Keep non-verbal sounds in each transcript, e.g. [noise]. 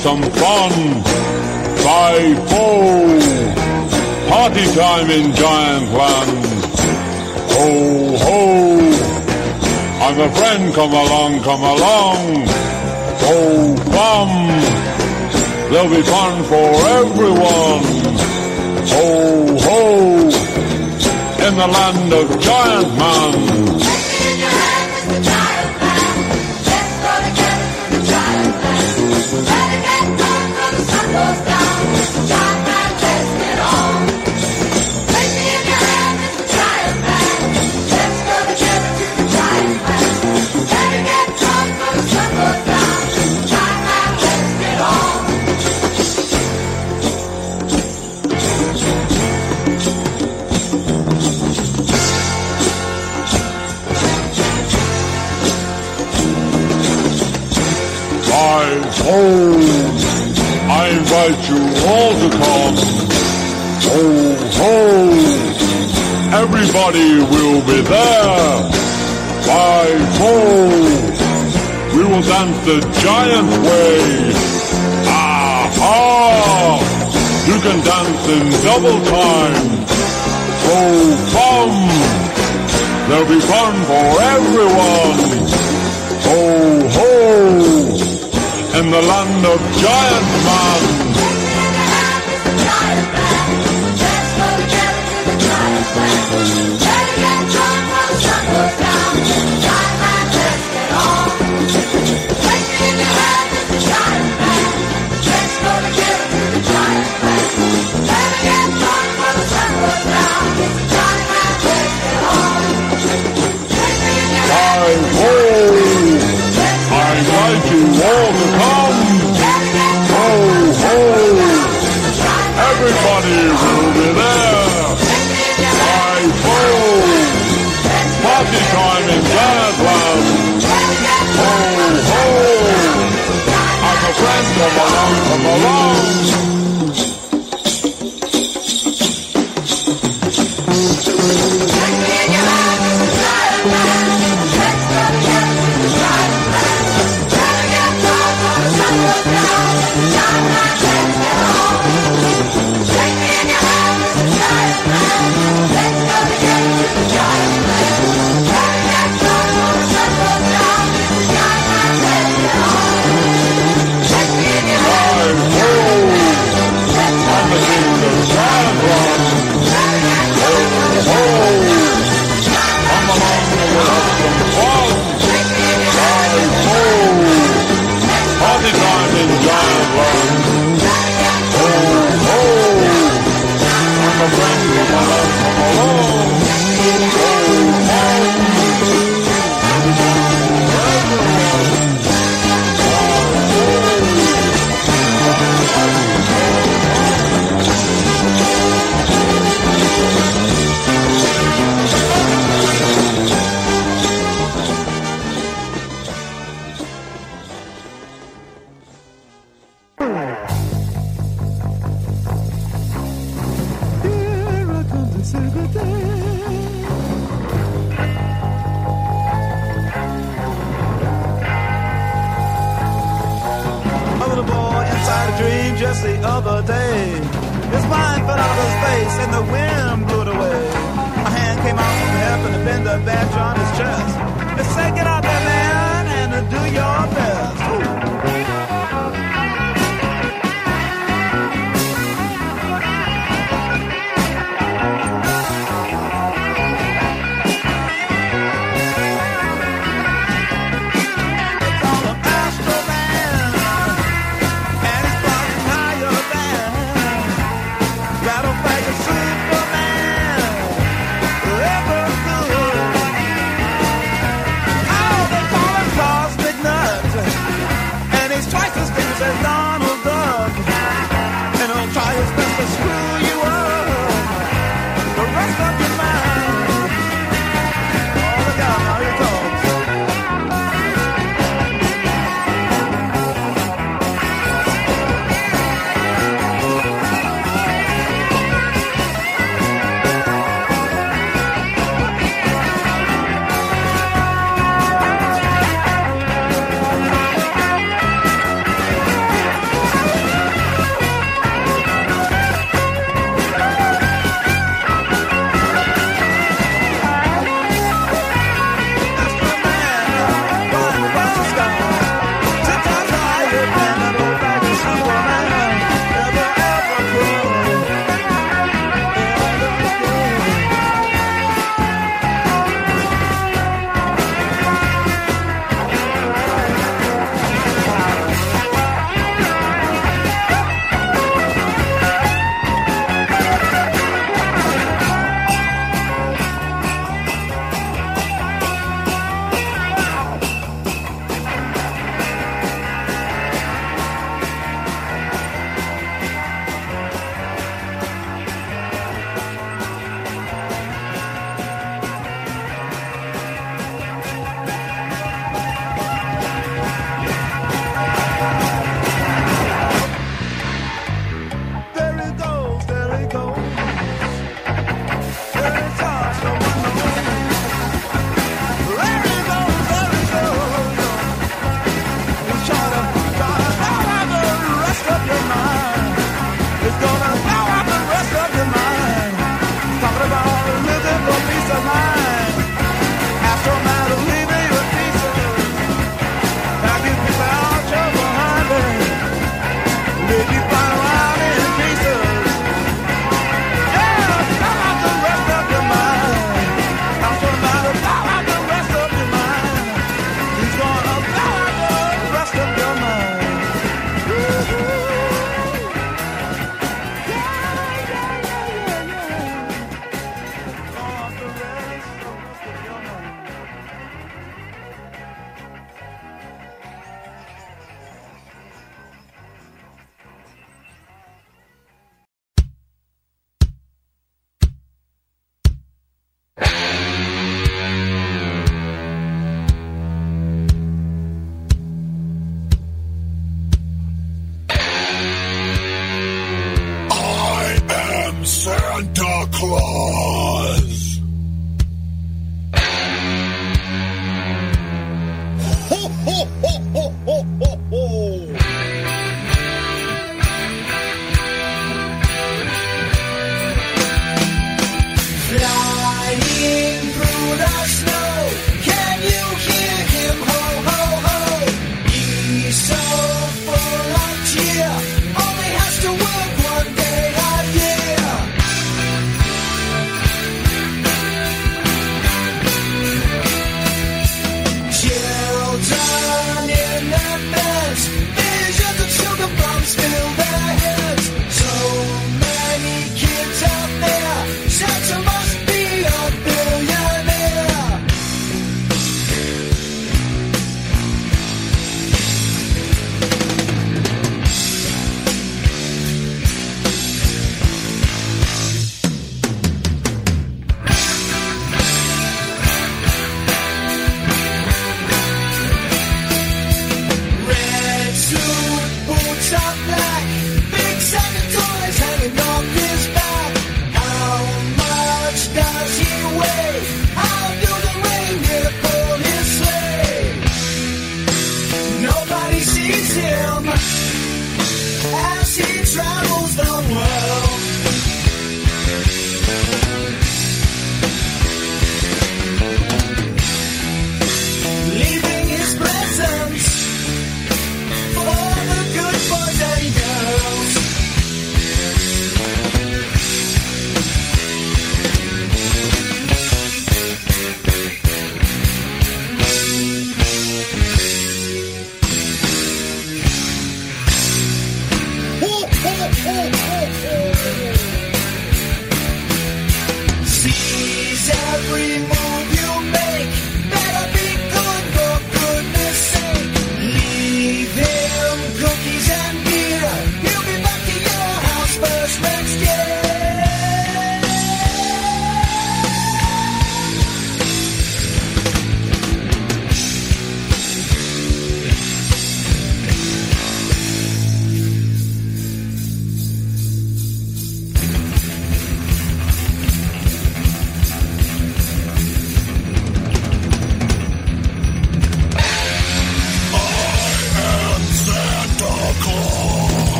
some fun. Bye, ho! Party time in giant land. Ho, ho! I'm a friend, come along, come along. Ho, bum! There'll be fun for everyone. Ho, ho! In the land of giant man. Ho! I invite you all to come. Ho ho! Everybody will be there. Five ho! We will dance the giant way. Aha! You can dance in double time. Ho bum! There'll be fun for everyone. Ho ho! In the land of giant man.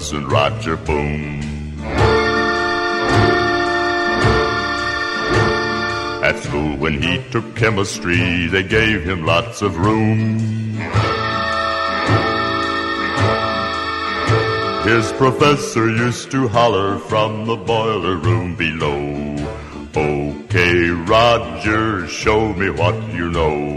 Cousin Roger Boom. At school, when he took chemistry, they gave him lots of room. His professor used to holler from the boiler room below. Okay, Roger, show me what you know.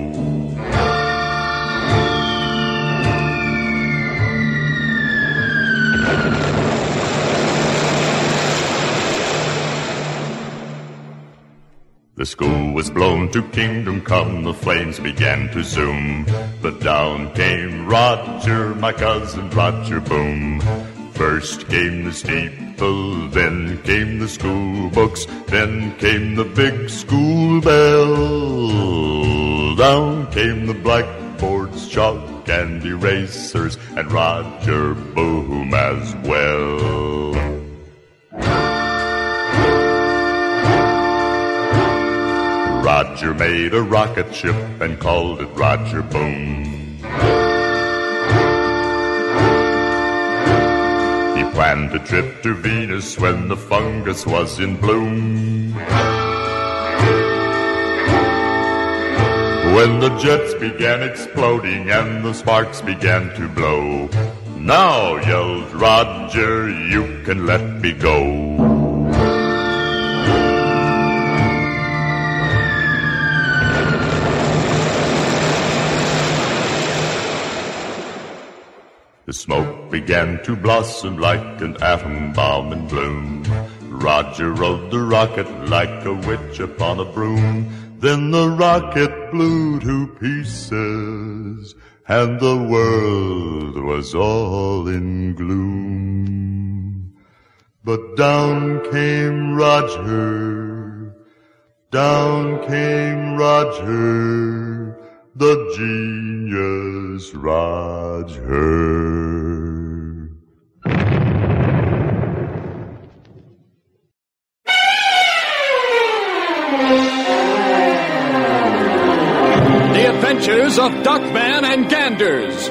The school was blown to kingdom come, the flames began to zoom. But down came Roger, my cousin Roger Boom. First came the steeple, then came the school books, then came the big school bell. Down came the blackboards, chalk and erasers, and Roger Boom as well. Roger made a rocket ship and called it Roger Boom. He planned a trip to Venus when the fungus was in bloom. When the jets began exploding and the sparks began to blow. Now, yelled Roger, you can let me go. The smoke began to blossom like an atom bomb in bloom. Roger rode the rocket like a witch upon a broom. Then the rocket blew to pieces, and the world was all in gloom. But down came Roger, down came Roger, the genius Roger. The Adventures of Duckman and Ganders.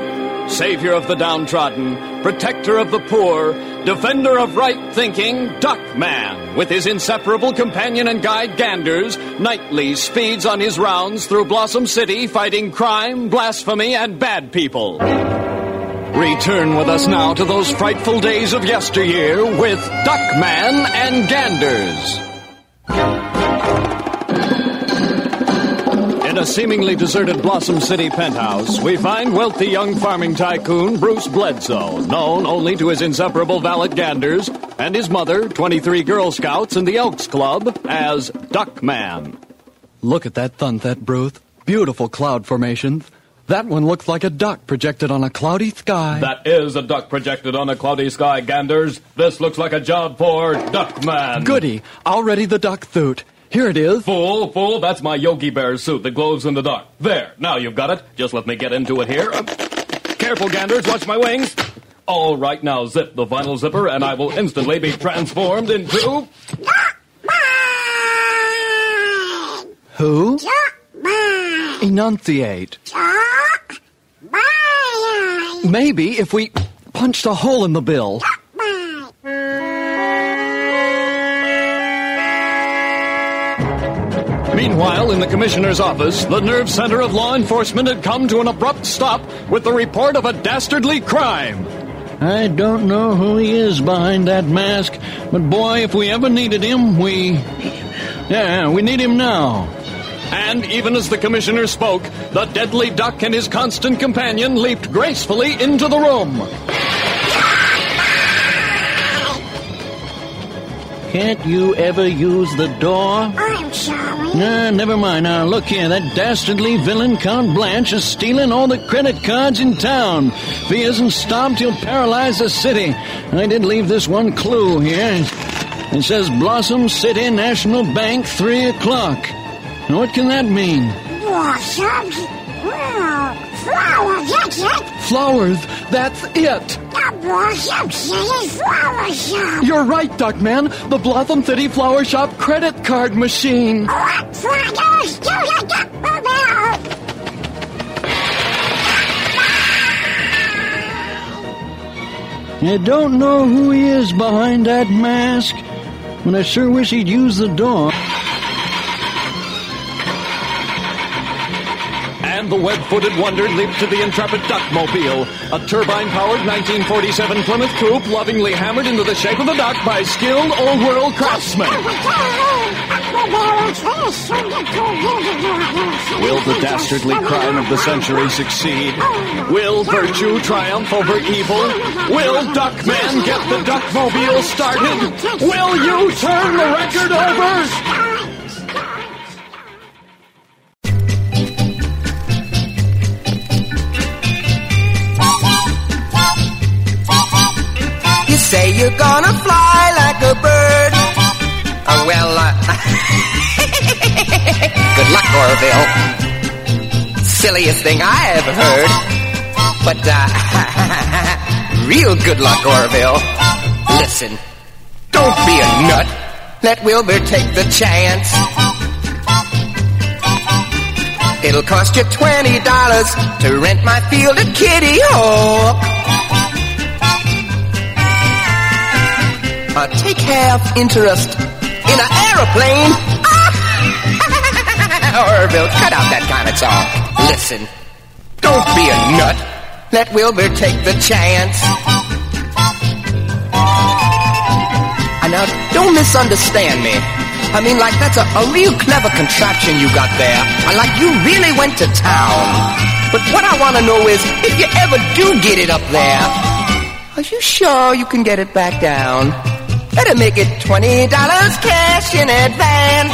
Savior of the downtrodden, protector of the poor, defender of right thinking, Duckman, with his inseparable companion and guide Ganders, nightly speeds on his rounds through Blossom City fighting crime, blasphemy, and bad people. Return with us now to those frightful days of yesteryear with Duckman and Ganders. In a seemingly deserted Blossom City penthouse, we find wealthy young farming tycoon Bruce Bledsoe, known only to his inseparable valet Ganders and his mother, 23 Girl Scouts, and the Elks Club as Duckman. Look at that thunthet, Bruce. Beautiful cloud formations. That one looks like a duck projected on a cloudy sky. That is a duck projected on a cloudy sky, Ganders. This looks like a job for Duckman. Goody. Already the duck suit. Here it is. Fool, fool, that's my Yogi Bear suit that glows in the dark. There, now you've got it. Just let me get into it here. Uh, careful, Ganders, watch my wings. All right, now zip the vinyl zipper, and I will instantly be transformed into. Who? Enunciate. Maybe if we punched a hole in the bill. Meanwhile, in the commissioner's office, the nerve center of law enforcement had come to an abrupt stop with the report of a dastardly crime. I don't know who he is behind that mask, but boy, if we ever needed him, we. Yeah, we need him now. And even as the commissioner spoke, the deadly duck and his constant companion leaped gracefully into the room. Can't you ever use the door? I'm sorry. Nah, never mind. Now, look here. That dastardly villain, Count Blanche, is stealing all the credit cards in town. If he isn't stopped, he'll paralyze the city. I did leave this one clue here. It says Blossom City National Bank, 3 o'clock. Now, what can that mean? Blossoms? Well, flower, that's it. Flowers, that's it. The Blossom City Flower Shop. You're right, Duckman. The Blossom City Flower Shop credit card machine. What flowers do the duck I don't know who he is behind that mask, but I sure wish he'd use the door. And the web-footed wonder leaped to the intrepid Duckmobile, a turbine-powered 1947 Plymouth coupe lovingly hammered into the shape of a duck by skilled old-world craftsmen. Will the dastardly crime of the century succeed? Will virtue triumph over evil? Will Duckman get the Duckmobile started? Will you turn the record over? You're gonna fly like a bird. Oh, well, uh, [laughs] good luck, Orville. Silliest thing I ever heard. But, uh, [laughs] real good luck, Orville. Listen, don't be a nut. Let Wilbur take the chance. It'll cost you twenty dollars to rent my field at Kitty Hawk. Uh, take half interest in an aeroplane. [laughs] Orville, cut out that kind of talk. Listen, don't be a nut. Let Wilbur take the chance. Uh, now, don't misunderstand me. I mean, like, that's a, a real clever contraption you got there. Like, you really went to town. But what I want to know is, if you ever do get it up there, are you sure you can get it back down? Better make it $20 cash in advance.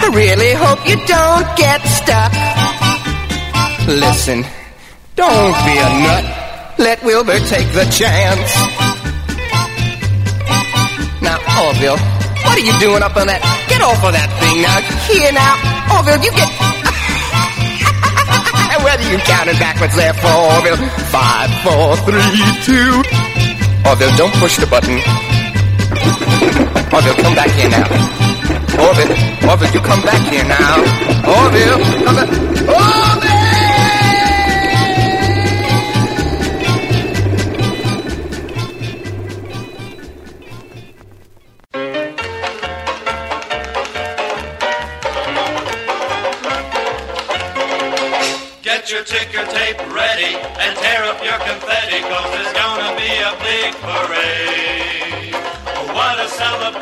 I really hope you don't get stuck. Listen, don't be a nut. Let Wilbur take the chance. Now, Orville, what are you doing up on that? Get off of that thing now. Here now. Orville, you get... [laughs] Whether you counted backwards there for Orville. Five, four, three, two. Orville, don't push the button. Orville, come back here now. Orville, Orville, you come back here now. Orville, come back. Orville!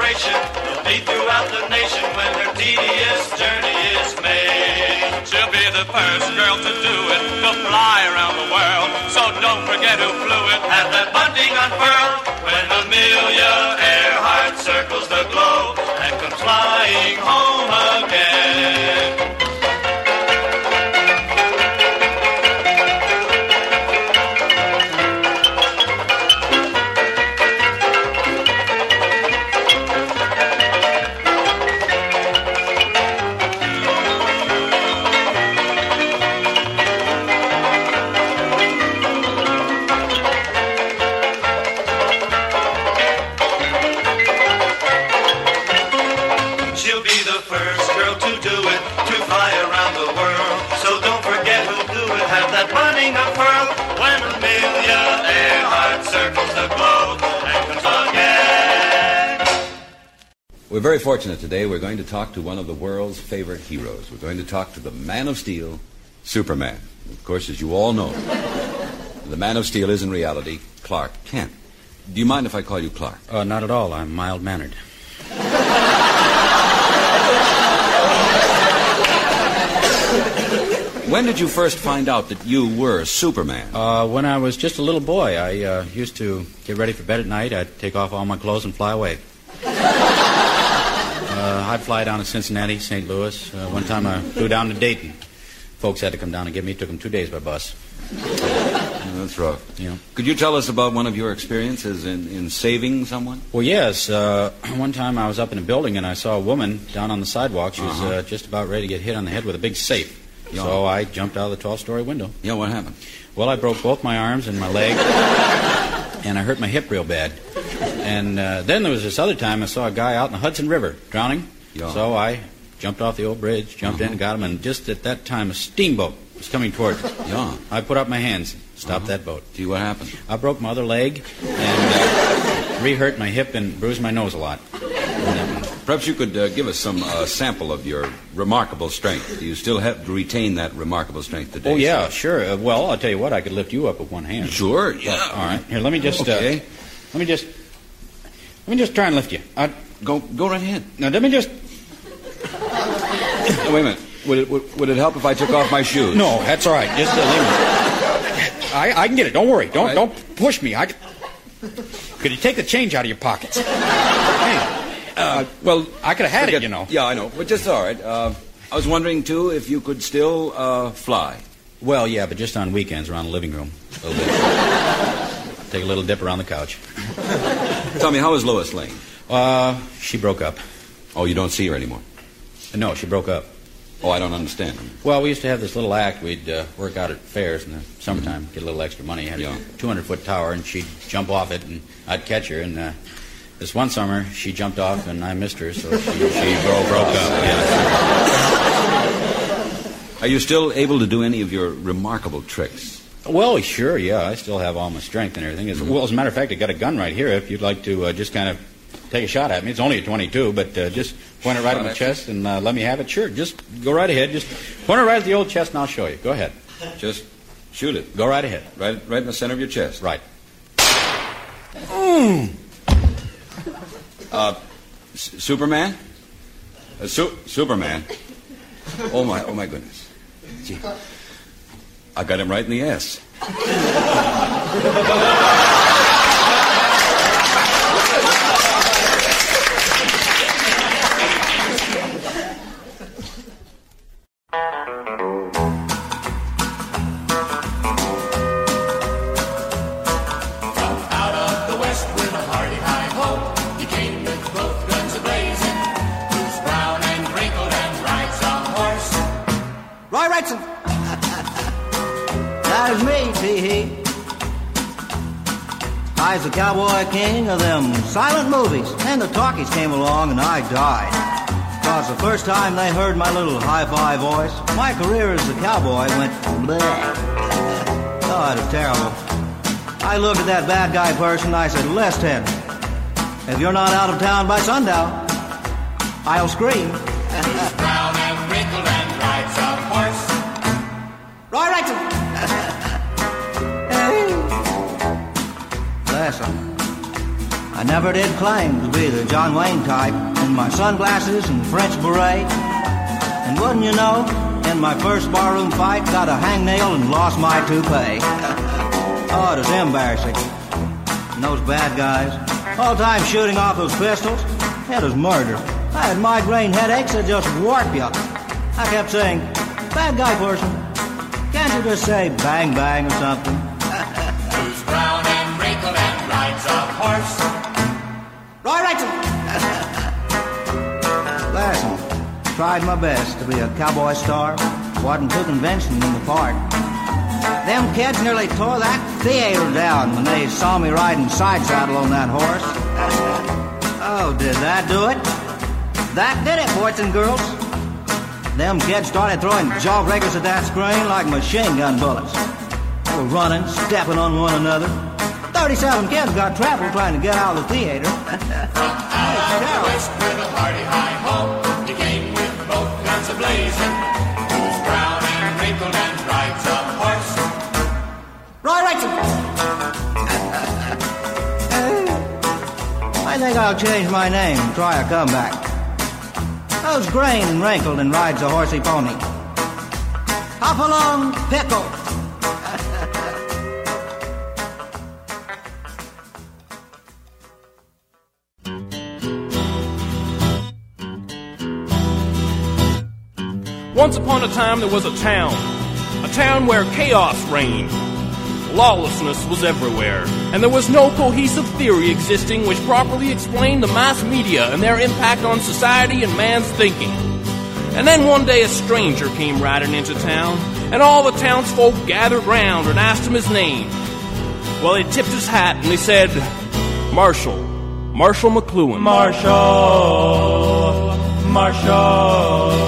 A celebration will be throughout the nation when her tedious journey is made. She'll be the first girl to do it, to fly around the world. So don't forget who flew it, have that bunting unfurled. When Amelia Earhart circles the globe and comes flying home again. Very fortunate today. We're going to talk to one of the world's favorite heroes. We're going to talk to the Man of Steel, Superman. Of course, as you all know, [laughs] the Man of Steel is in reality Clark Kent. Do you mind if I call you Clark? Uh, not at all. I'm mild mannered. [laughs] When did you first find out that you were Superman? Uh, when I was just a little boy, I uh, used to get ready for bed at night. I'd take off all my clothes and fly away. Uh, I'd fly down to Cincinnati, St. Louis. Uh, one time I flew down to Dayton. Folks had to come down and get me. It took them two days by bus. That's rough. Yeah. Could you tell us about one of your experiences in, in saving someone? Well, yes. Uh, one time I was up in a building and I saw a woman down on the sidewalk. She was Uh-huh. uh, just about ready to get hit on the head with a big safe. Yeah. So I jumped out of the 12 story window. Yeah, what happened? Well, I broke both my arms and my leg, [laughs] and I hurt my hip real bad. And uh, then there was this other time I saw a guy out in the Hudson River drowning. Yeah. So I jumped off the old bridge, jumped in and got him, and just at that time a steamboat was coming towards us. Yeah. I put up my hands, stopped that boat. See what happened? I broke my other leg and uh, re-hurt my hip and bruised my nose a lot. Perhaps you could uh, give us some uh, sample of your remarkable strength. Do you still have to retain that remarkable strength today? Oh yeah, sure. Uh, well, I'll tell you what, I could lift you up with one hand. Sure, yeah. All right. Here, let me just. Okay. Uh, let me just. Let me just try and lift you. I, Go, go right ahead. now, let me just. Oh, wait a minute. Would it, would, would it help if I took off my shoes? No, that's all right. Just uh, leave me. I, I can get it. Don't worry. Don't right. don't push me. I. Could you take the change out of your pockets? hey, Uh, well, I could have had forget- it, you know. Yeah, I know. But just all right. Uh, I was wondering, too, if you could still uh, fly. Well, yeah, but just on weekends around the living room. A little bit. [laughs] Take a little dip around the couch. Tell me, how is Lois Lane? Uh, she broke up. Oh, you don't see her anymore. No, she broke up. Oh, I don't understand. Well, we used to have this little act. We'd uh, work out at fairs in the summertime, get a little extra money. Had Yeah. a 200 foot tower, and she'd jump off it, and I'd catch her. And uh, this one summer, she jumped off, and I missed her, so she, she broke, broke up. Yeah. Are you still able to do any of your remarkable tricks? Well, sure, yeah. I still have all my strength and everything. As, well, as a matter of fact, I got a gun right here. If you'd like to uh, just kind of take a shot at me, it's only a 22, but uh, just point it right at my chest and uh, let me have it. Sure, just go right ahead. Just point it right at the old chest, and I'll show you. Go ahead. Just shoot it. Go right ahead. Right, right in the center of your chest. Right. Uh, S- Superman? Uh, Su- Superman? Oh my, oh my goodness. Gee. I got him right in the ass. [laughs] that is me, tee-hee. I's the cowboy king of them silent movies, and the talkies came along and I died. Cause the first time they heard my little hi-fi voice, my career as a cowboy went bleh. Oh, it was terrible. I looked at that bad guy person, I said, Lest head, if you're not out of town by sundown, I'll scream. [laughs] Who's brown and wrinkled and rides a horse. Roy Raisin. Listen, I never did claim to be the John Wayne type in my sunglasses and French beret. And wouldn't you know, in my first barroom fight, got a hangnail and lost my toupee. [laughs] oh, it was embarrassing. And those bad guys, all time shooting off those pistols, it was murder. I had migraine headaches that just warp you. I kept saying, bad guy person, can't you just say bang bang or something? Roy Raisin! Listen, tried my best to be a cowboy star. Wasn't too convincing in the part. Them kids nearly tore that theater down when they saw me riding side saddle on that horse. oh, did that do it? That did it, boys and girls. Them kids started throwing jawbreakers at that screen like machine gun bullets. They were running, stepping on one another. 37 kids got trapped trying to get out of the theater. Out west with a party high home. He came with both guns ablazing. Who's brown and wrinkled and rides a horse. Roy Raisin! I think I'll change my name and try a comeback. Who's grain and wrinkled and rides a horsey pony? Hop along, pickle! Once upon a time, there was a town. A town where chaos reigned. Lawlessness was everywhere, and there was no cohesive theory existing which properly explained the mass media and their impact on society and man's thinking. And then one day a stranger came riding into town, and all the townsfolk gathered round and asked him his name. Well, he tipped his hat and he said, Marshall. Marshall McLuhan. Marshall, Marshall.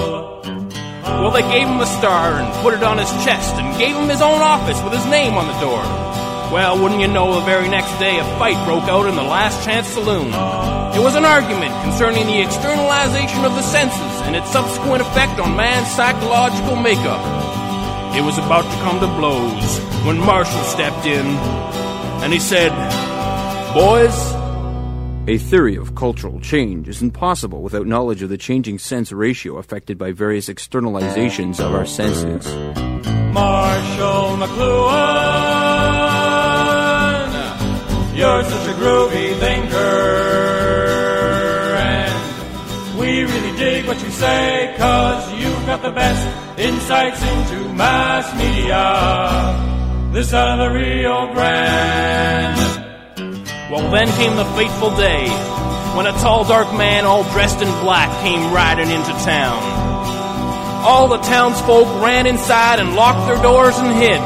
Well, they gave him a star and put it on his chest and gave him his own office with his name on the door. Well, wouldn't you know, the very next day a fight broke out in the Last Chance Saloon. It was an argument concerning the externalization of the senses and its subsequent effect on man's psychological makeup. It was about to come to blows when Marshall stepped in and he said, Boys, A theory of cultural change is impossible without knowledge of the changing sense ratio affected by various externalizations of our senses. Marshall McLuhan, you're such a groovy thinker, and we really dig what you say, cause you've got the best insights into mass media. This of the Rio Grande. Well, then came the fateful day when a tall, dark man, all dressed in black, came riding into town. All the townsfolk ran inside and locked their doors and hid.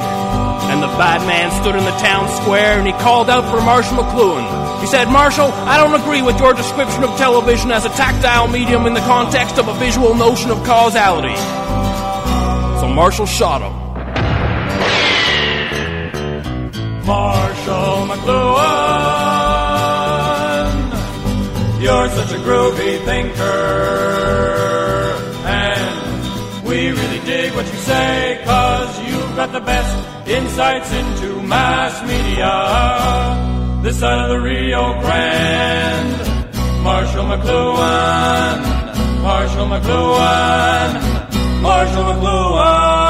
And the bad man stood in the town square and he called out for Marshal McLuhan. He said, Marshal, I don't agree with your description of television as a tactile medium in the context of a visual notion of causality. So Marshall shot him. Marshall McLuhan, you're such a groovy thinker, and we really dig what you say, cause you've got the best insights into mass media. This side of the Rio Grande, Marshall McLuhan, Marshall McLuhan, Marshall McLuhan.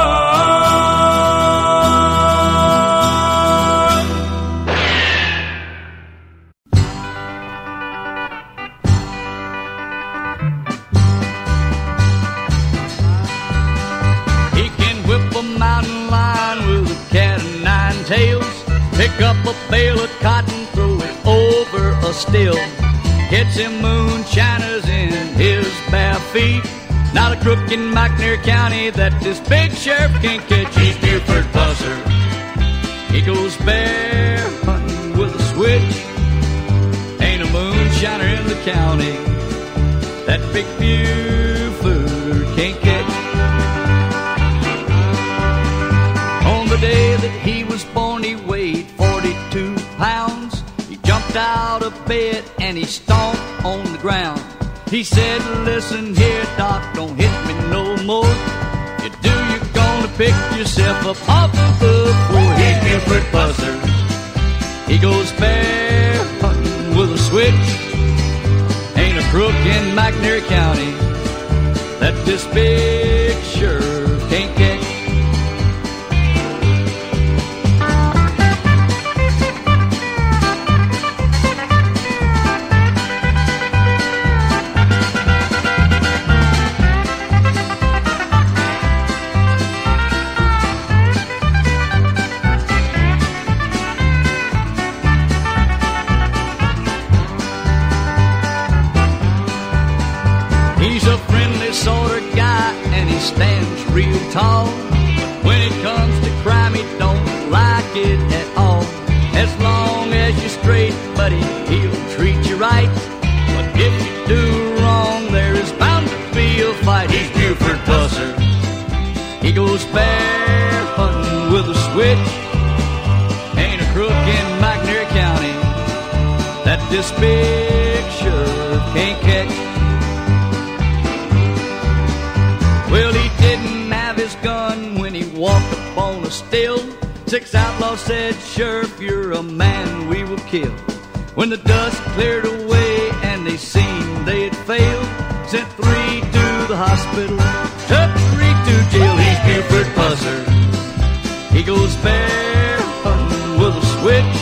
A bale of cotton, throw it over a still. Catch them moonshiners in his bare feet. Not a crook in McNairy County that this big sheriff can't catch. He's Buford Pusser. He goes bear hunting with a switch. Ain't a moonshiner in the county that big Buford can't catch. Bed and he stomped on the ground. He said, Listen here, Doc, don't hit me no more. You do, you're gonna pick yourself up off the floor. He's Buford Pusser. He goes bear hunting with a switch. Ain't a crook in McNairy County that this big it comes to crime, he don't like it at all. As long as you're straight, buddy, he'll treat you right. But if you do wrong, there is bound to be a fight. He's Buford Pusser. He goes bear with a switch. Ain't a crook in McNairy County that this picture sure can't catch. Six outlaws said, Sheriff, you're a man we will kill. When the dust cleared away and they seen they had failed, sent three to the hospital, took three to jail. He's Buford Pusser. He goes barefoot with a switch.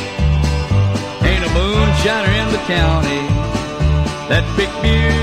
Ain't a moonshiner in the county. That big beauty.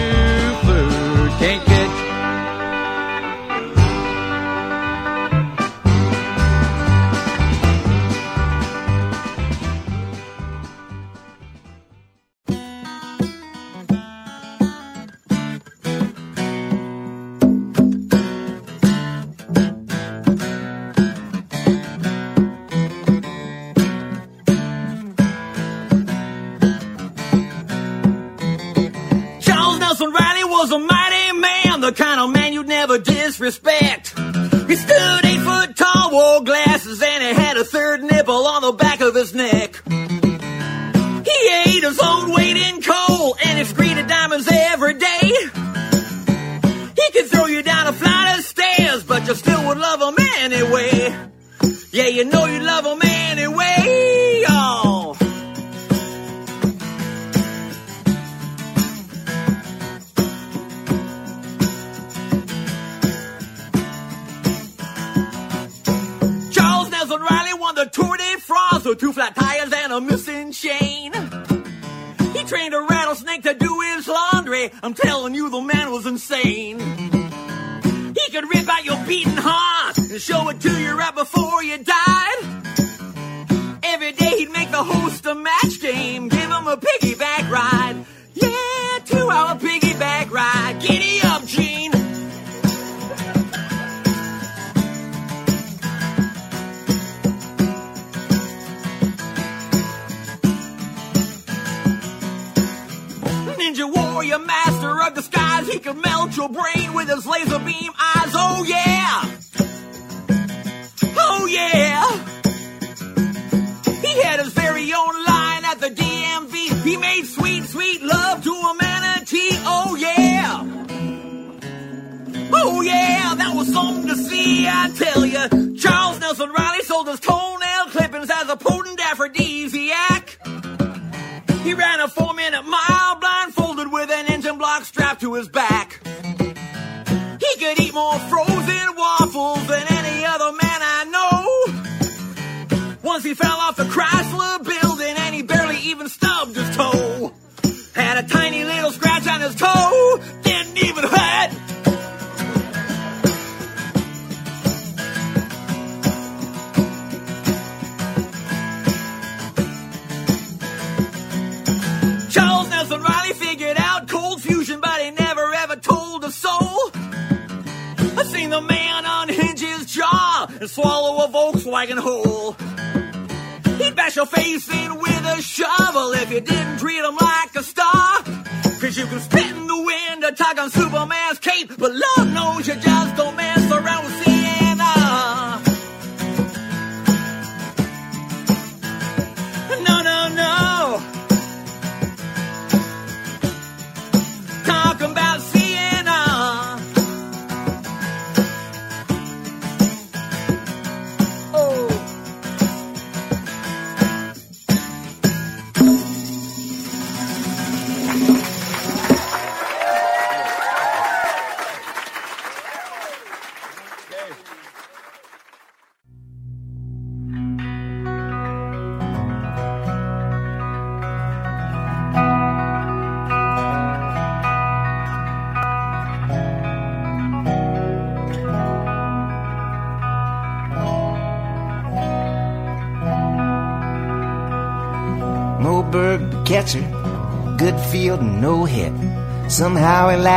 Tell you.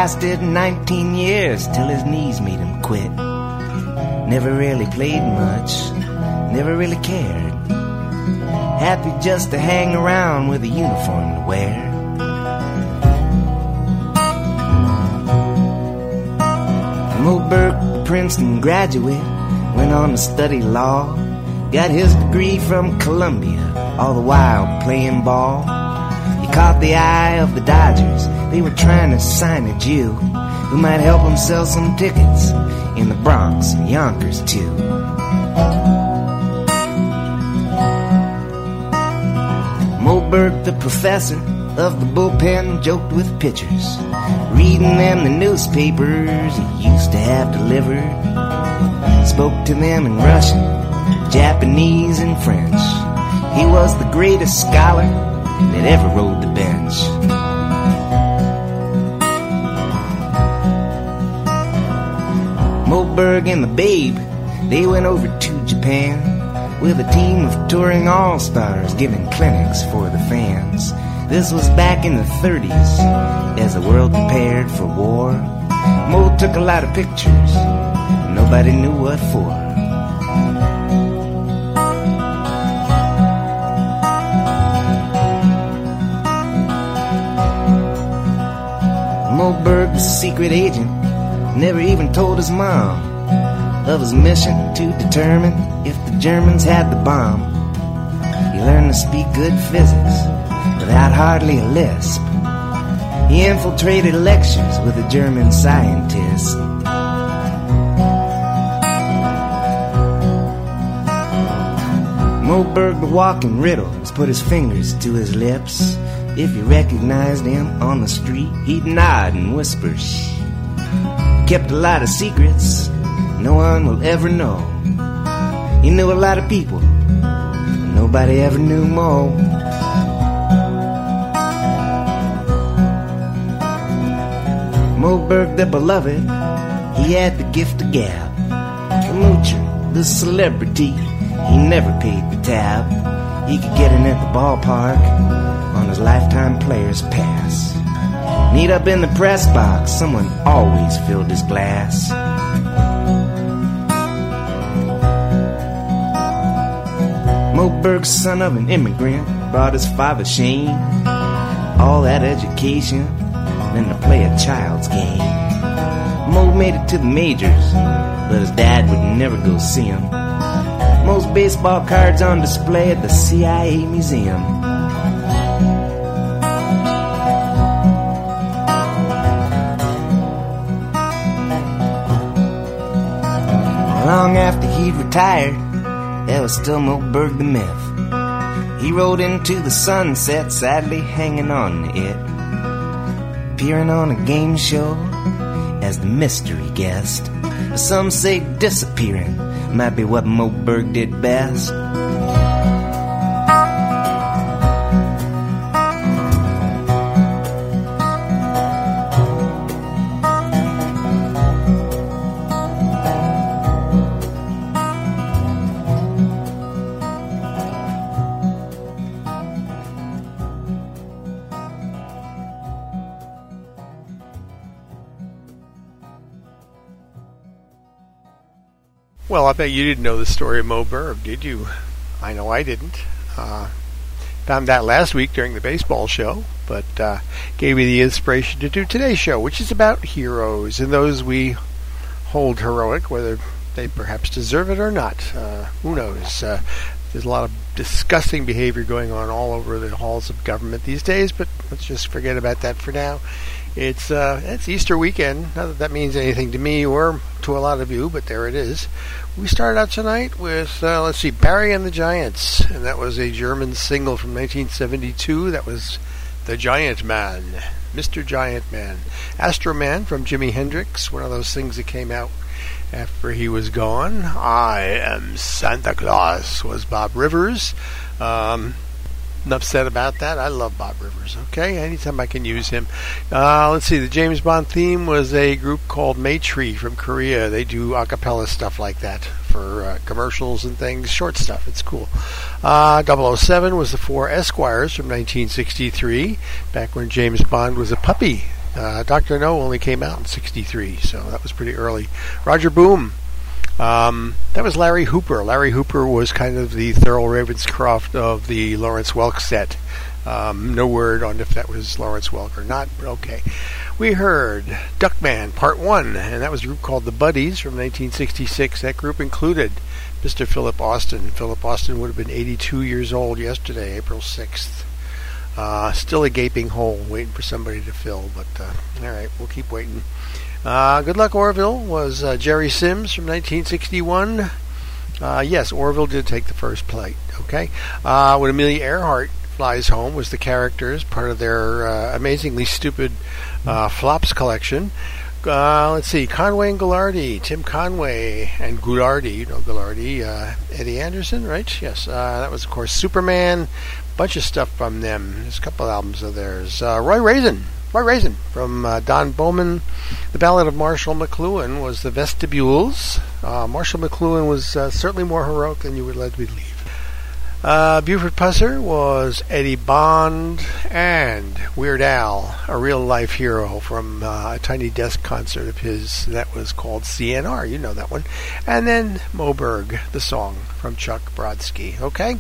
lasted 19 years till his knees made him quit. Never really played much, never really cared. Happy just to hang around with a uniform to wear. Moe Berg, Princeton graduate, went on to study law. Got his degree from Columbia, all the while playing ball. He caught the eye of the Dodgers they were trying to sign a Jew who might help them sell some tickets in the Bronx and Yonkers too. Moe Berg, the professor of the bullpen, joked with pitchers, reading them the newspapers he used to have delivered. Spoke to them in Russian, Japanese, and French. He was the greatest scholar that ever rode Moe Berg and the Babe, they went over to Japan with a team of touring all-stars giving clinics for the fans. This was back in the 30s as the world prepared for war. Moe took a lot of pictures, nobody knew what for. Moe Berg, the secret agent, never even told his mom of his mission to determine if the Germans had the bomb. He learned to speak good physics without hardly a lisp. He infiltrated lectures with a German scientist. Moe Berg, the walking riddle, has put his fingers to his lips. If you recognized him on the street, he'd nod and whisper, shh. Kept a lot of secrets no one will ever know. He knew a lot of people, nobody ever knew more. Moe Berg the beloved, he had the gift of gab. The moocher, the celebrity, he never paid the tab. He could get in at the ballpark on his lifetime player's pass. Neat up in the press box, someone always filled his glass. Moe Berg's son of an immigrant brought his father shame. All that education, then to play a child's game. Moe made it to the majors, but his dad would never go see him. Most baseball cards on display at the CIA Museum. Long after he'd retired, there was still Moe Berg the myth. He rode into the sunset, sadly hanging on to it. Appearing on a game show as the mystery guest. Some say disappearing might be what Moe Berg did best. I bet you didn't know the story of Moe Berg, did you? I know I didn't. Uh, found that last week during the baseball show, but uh, gave me the inspiration to do today's show, which is about heroes and those we hold heroic, whether they perhaps deserve it or not. Uh, who knows? Uh, there's a lot of disgusting behavior going on all over the halls of government these days, but let's just forget about that for now. It's uh, it's Easter weekend. Not that that means anything to me or to a lot of you, but there it is. We started out tonight with uh, let's see, Barry and the Giants, and that was a German single from 1972. That was the Giant Man, Mr. Giant Man, Astro Man from Jimi Hendrix. One of those things that came out after he was gone. I am Santa Claus was Bob Rivers. Um, said about that. I love Bob Rivers. Okay, anytime I can use him. Uh, let's see. The James Bond theme was a group called MayTree from Korea. They do a cappella stuff like that for uh, commercials and things, short stuff. It's cool. Uh, 007 was the Four Esquires from 1963, back when James Bond was a puppy. Uh, Doctor No only came out in '63, so that was pretty early. Roger Boom um, that was Larry Hooper. Larry Hooper was kind of the Thurl Ravenscroft of the Lawrence Welk set. Um, no word on if that was Lawrence Welk or not, but okay. We heard Duckman Part 1, and that was a group called The Buddies from 1966. That group included Mr. Philip Austin. Philip Austin would have been 82 years old yesterday, April 6th. Uh, still a gaping hole waiting for somebody to fill, but uh, all right, we'll keep waiting. Uh, Good Luck Orville was uh, Jerry Simms from 1961. Uh, yes, Orville did take the first plate. Okay, uh, when Amelia Earhart flies home was the characters part of their uh, amazingly stupid uh, flops collection. Let's see, Conway and Ghoulardi, Tim Conway and Ghoulardi, you know Eddie Anderson, right? Yes, that was of course Superman. Bunch of stuff from them. There's a couple albums of theirs. Roy Raisin, Roy Raisin from uh, Don Bowman. The Ballad of Marshall McLuhan was the Vestibules. Uh, Marshall McLuhan was uh, certainly more heroic than you would let me believe. Uh, Buford Pusser was Eddie Bond and Weird Al, a real life hero from uh, a Tiny Desk concert of his that was called CNR. You know that one. And then Moe Berg, the song from Chuck Brodsky. Okay?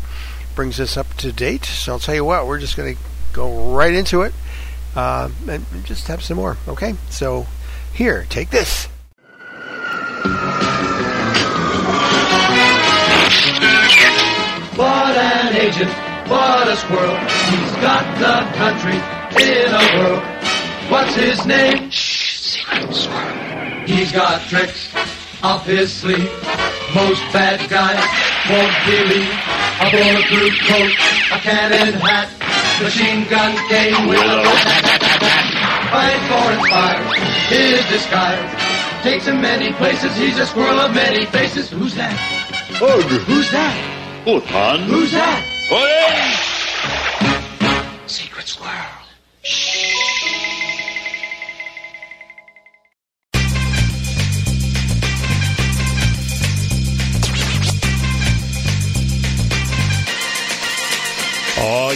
Brings us up to date. So I'll tell you what, we're just going to go right into it uh, and just have some more. Okay? So here, take this. What an agent, what a squirrel. He's got the country in a whirl. What's his name? Shh, secret squirrel. He's got tricks up his sleeve. Most bad guys won't believe. A bulletproof coat, a cannon hat, machine gun game with a Fight for and fire, his disguise. Takes him many places, he's a squirrel of many faces. Who's that? Ugh. Who's that? Utan. Who's that? Hey! Secret squirrel. Oh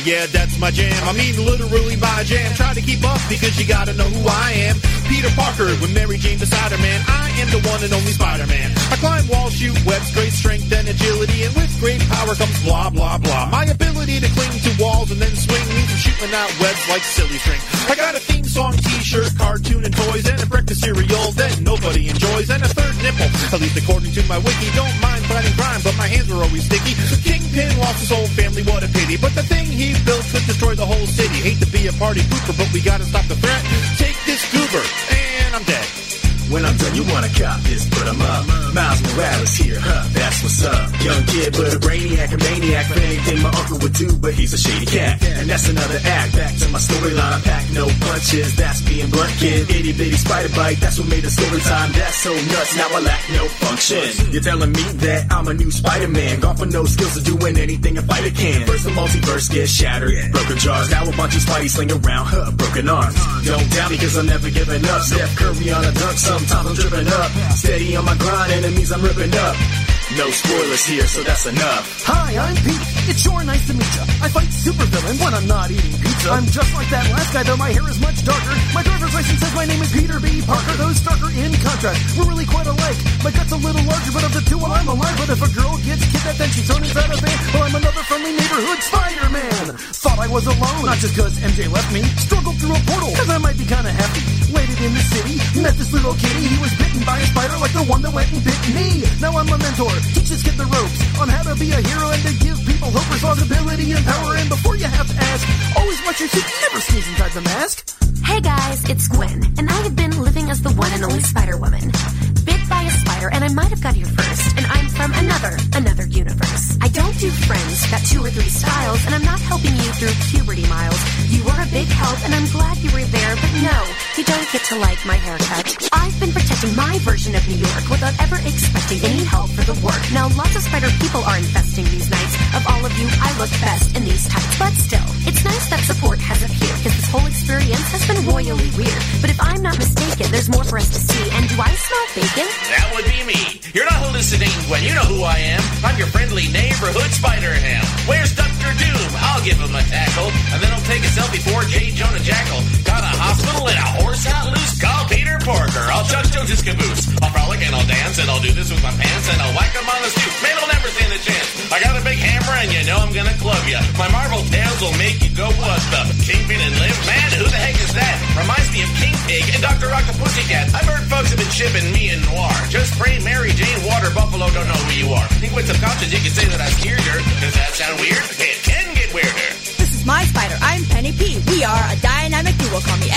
yeah, that's my jam. I mean literally my jam. Try to keep up because you gotta know who I am. Peter Parker with Mary Jane the Spider-Man. I am the one and only Spider-Man. I climb walls, shoot webs, great strength and agility, and with great power comes blah blah blah. My ability to cling to walls and then swing means I'm shooting out webs like silly string. I got a theme song, t-shirt, cartoon, and toys, and a breakfast cereal that nobody enjoys, and a third nipple. At least according to my wiki, don't mind fighting crime, but my hands were always sticky. Kingpin lost his whole family, what a pity. But the thing he built could destroy the whole city. Hate to be a party pooper, but we gotta stop the threat. Take this goober, and I'm dead. When I'm done, you wanna cop this, put 'em up. Miles Morales here, huh? That's what's up. Young kid, but a brainiac, a maniac for anything my uncle would do, but he's a shady cat. And that's another act. Back to my storyline, I pack no punches. That's being blunt, kid. Itty bitty spider bite, that's what made the story time. That's so nuts, now I lack no function. You're telling me that I'm a new Spider-Man, gone for no skills of doing anything a fighter can. First the multiverse gets shattered, broken jars. Now a bunch of Spidey sling around, huh? Broken arms. Don't doubt me, cause I'm never giving up. Steph Curry on a dunk, sometimes I'm tripping up. Steady on my grind, enemies I'm ripping up. No spoilers here, so that's enough. Hi, I'm Pete. It's sure nice to meet ya. I fight supervillains when I'm not eating pizza. I'm just like that last guy, though my hair is much darker. My driver's license says my name is Peter B. Parker. Those darker in contrast. We're really quite alike. My gut's a little larger, but of the two, well, I'm alive. But if a girl gets kidnapped, then she's thrown inside a van. Well, I'm another friendly neighborhood Spider-Man. Thought I was alone, not just cause MJ left me. Struggled through a portal, cause I might be kinda happy. waited in the city, met this little kitty. He was bitten by a spider like the one that went and bit me. Now I'm a mentor, teach this kid the ropes on how to be a hero and to give people hope, responsibility, and power. And before you have to ask, always watch your suit, never sneeze inside the mask. Hey guys, it's Gwen, and I have been living as the one and only Spider Woman. By a spider, and I might have got here first, and I'm from another, another universe. I don't do friends, got two or three styles, and I'm not helping you through puberty miles. You were a big help, and I'm glad you were there, but no, you don't get to like my haircut. I've been protecting my version of New York without ever expecting any help for the work. Now, lots of spider people are infesting these nights. Of all of you, I look best in these tights, but still, it's nice that support has appeared, because this whole experience has been royally weird. But if I'm not mistaken, there's more for us to see, and do I smell bacon? That would be me. You're not hallucinating, Gwen. You know who I am. I'm your friendly neighborhood Spider Ham. Where's Dr. Doom? I'll give him a tackle, and then I'll take a selfie for J. Jonah Jackal. Got a hospital and a horse out loose. Call Peter Parker. I'll chuck Jose's I'll dance, and I'll do this with my pants, and I'll whack him on the stoop. Man, will never stand a chance. I got a big hammer, and you know I'm gonna club ya. My marble tails will make you go what the? Kingpin and Liv? Man, who the heck is that? Reminds me of King Pig and Dr. Rock the Pussycat. I've heard folks have been shipping me and Noir. Just pray Mary Jane Water Buffalo don't know who you are. Think with subconscious you can say that I scared her. Does that sound weird? It can get weirder. This is my spider. I'm Penny P. We are a dynamic duo. Call me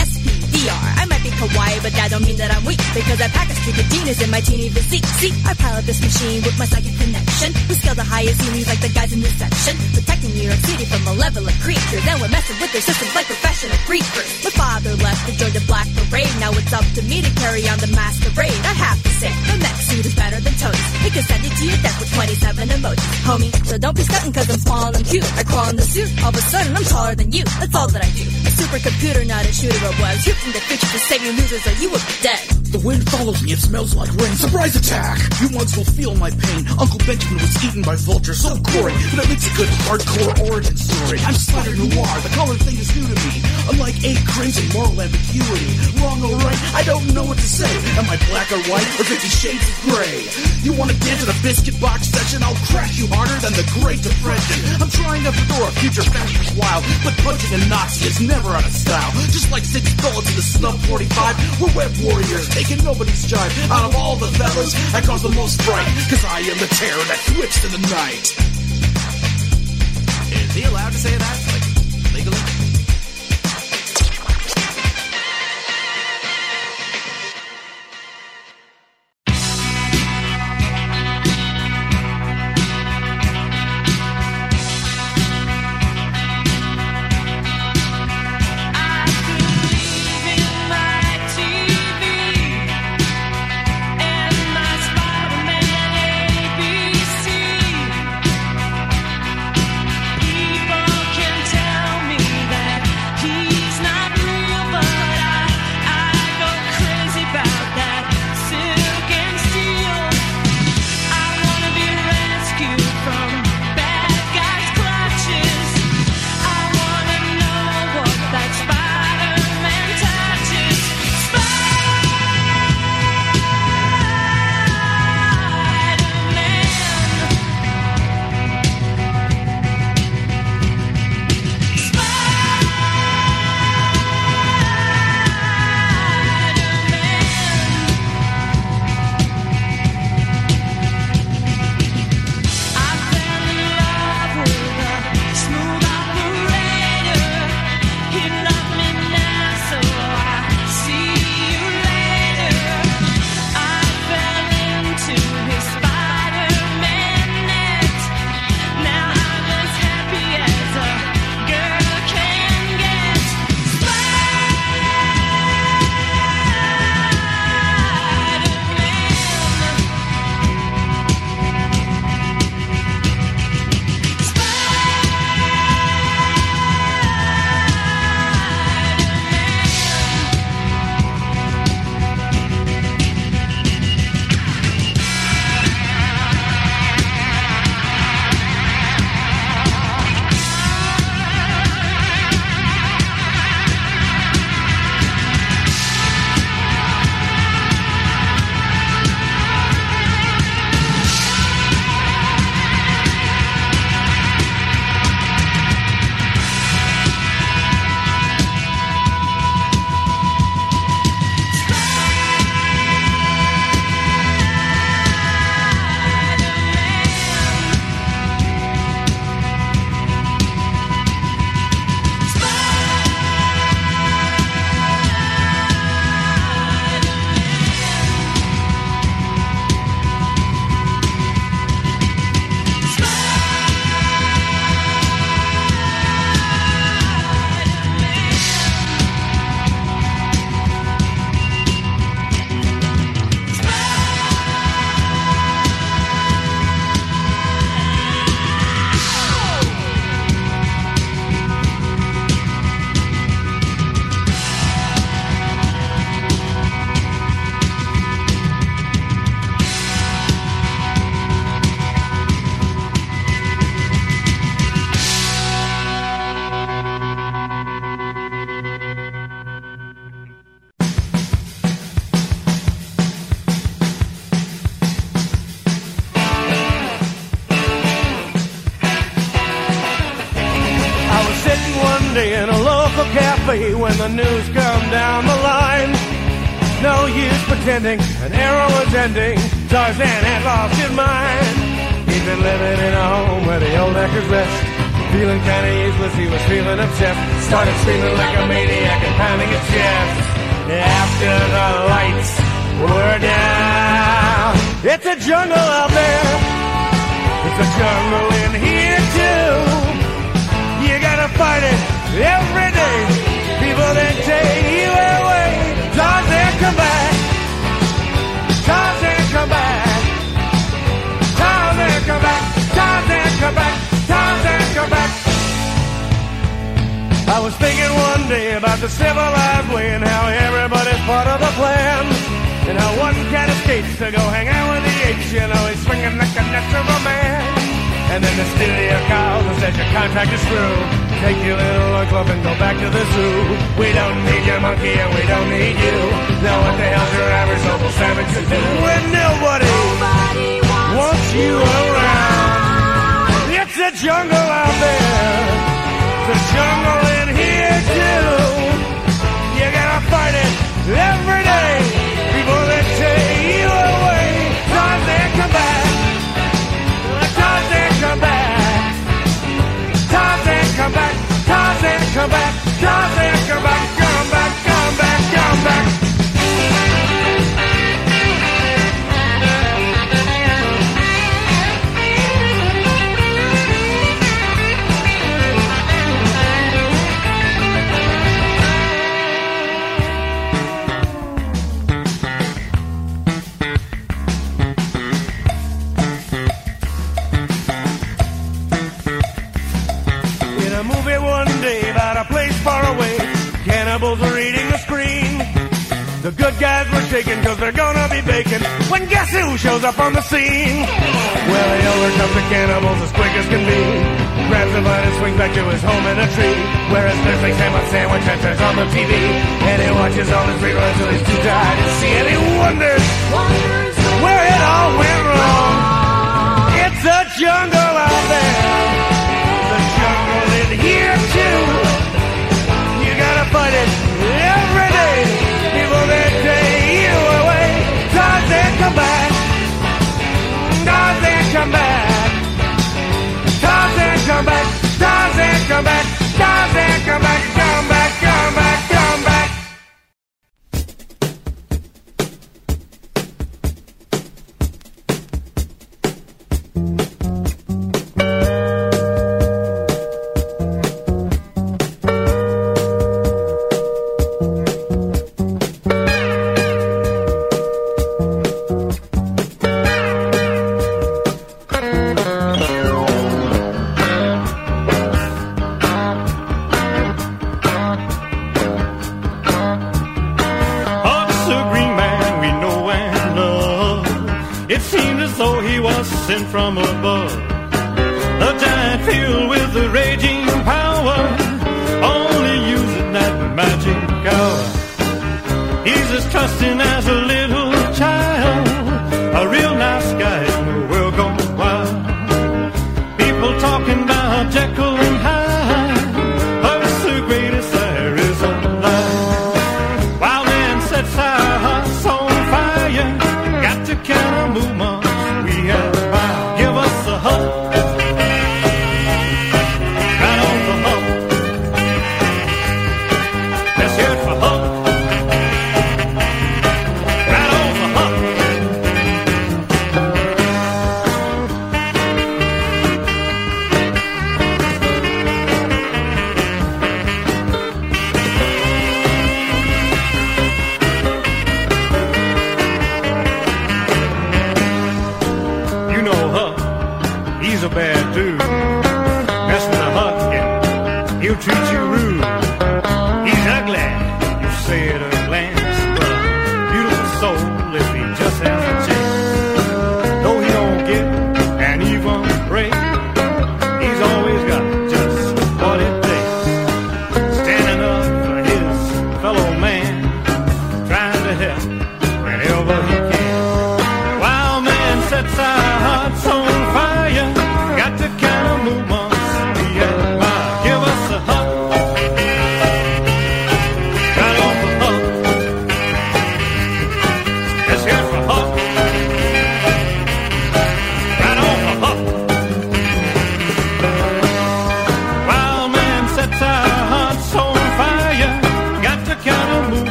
SPDR. I might be kawaii, but that don't mean that I'm weak because I pack a streak of genius in my teeny physique. See, I pilot this machine with my psychic connection. We scale the highest ceilings like the guys in this section, protecting New York City from malevolent creatures. And we're messing with their systems like professional creepers. My father left to join the Black Parade. Now it's up to me to carry on the masquerade. I have to say, the mech suit is better than Tony's. It can send it to your death with 27 emojis, homie. So don't be stunting cause I'm small and cute. I crawl in the suit, all of a sudden I'm taller than you. That's all that I do. A supercomputer, not a shooter of webs. From the future to save you losers or you would be dead. The wind follows me, it smells like rain. Surprise attack! You once will feel my pain. Uncle Benjamin was eaten by vultures, so gory, but it makes a good hardcore origin story. I'm Spider Noir, the color thing is new to me. Unlike eight crimson moral ambiguity. Wrong or right, I don't know what to say. Am I black or white, or fifty shades of gray? You wanna dance at a biscuit box session? I'll crack you harder than the Great Depression. I'm trying to fedora, future fascist wild, but punching a Nazi is never out of style. Just like six bullets in the snub 45, we're web warriors, taking nobody's jive. Out of all the fellas, I cause the most fright, cause I am the terror that whips in the night. Is he allowed to say that? Like, legally? An era was ending. Tarzan had lost his mind. He'd been living in a home where the old actors rest. Feeling kinda useless, he was feeling obsessed. Started screaming like a maniac and pounding his chest. After the lights were down, it's a jungle out there. It's a jungle in here too. You gotta fight it every day. People that take you away. Tarzan, come back. Come back. Tarzan, come back. Tarzan, come back. Tarzan, come back. I was thinking one day about the civilized way and how everybody's part of the plan. And how one cat escapes to go hang out with the apes, you know, he's swinging like a natural man. And then the studio calls and says your contract is through. Take your little uncle and go back to the zoo. We don't need your monkey and we don't need you. Now what the hell's your average local savage to do when nobody, wants you around? It's a jungle out there. It's a jungle in here too. You gotta fight it every day. People that take you away. Tarzan, come back. Come back. Tarzan, come back. Tarzan, come back. Tarzan, come back. Come back, come back, come back. The good guys were shaken cause they're gonna be bacon when guess who shows up on the scene? Well, he overcomes the cannibals as quick as can be. Grabs a vine and swings back to his home in a tree. Where his nursing ham a sandwich and turns on the TV. And he watches all his reruns till he's too tired to see. And he wonders where it all went wrong. It's a jungle out there. The jungle in here too. You gotta fight it come back. Tarzan, come back. Tarzan, come back. Tarzan, come back. Come back, come back, come back.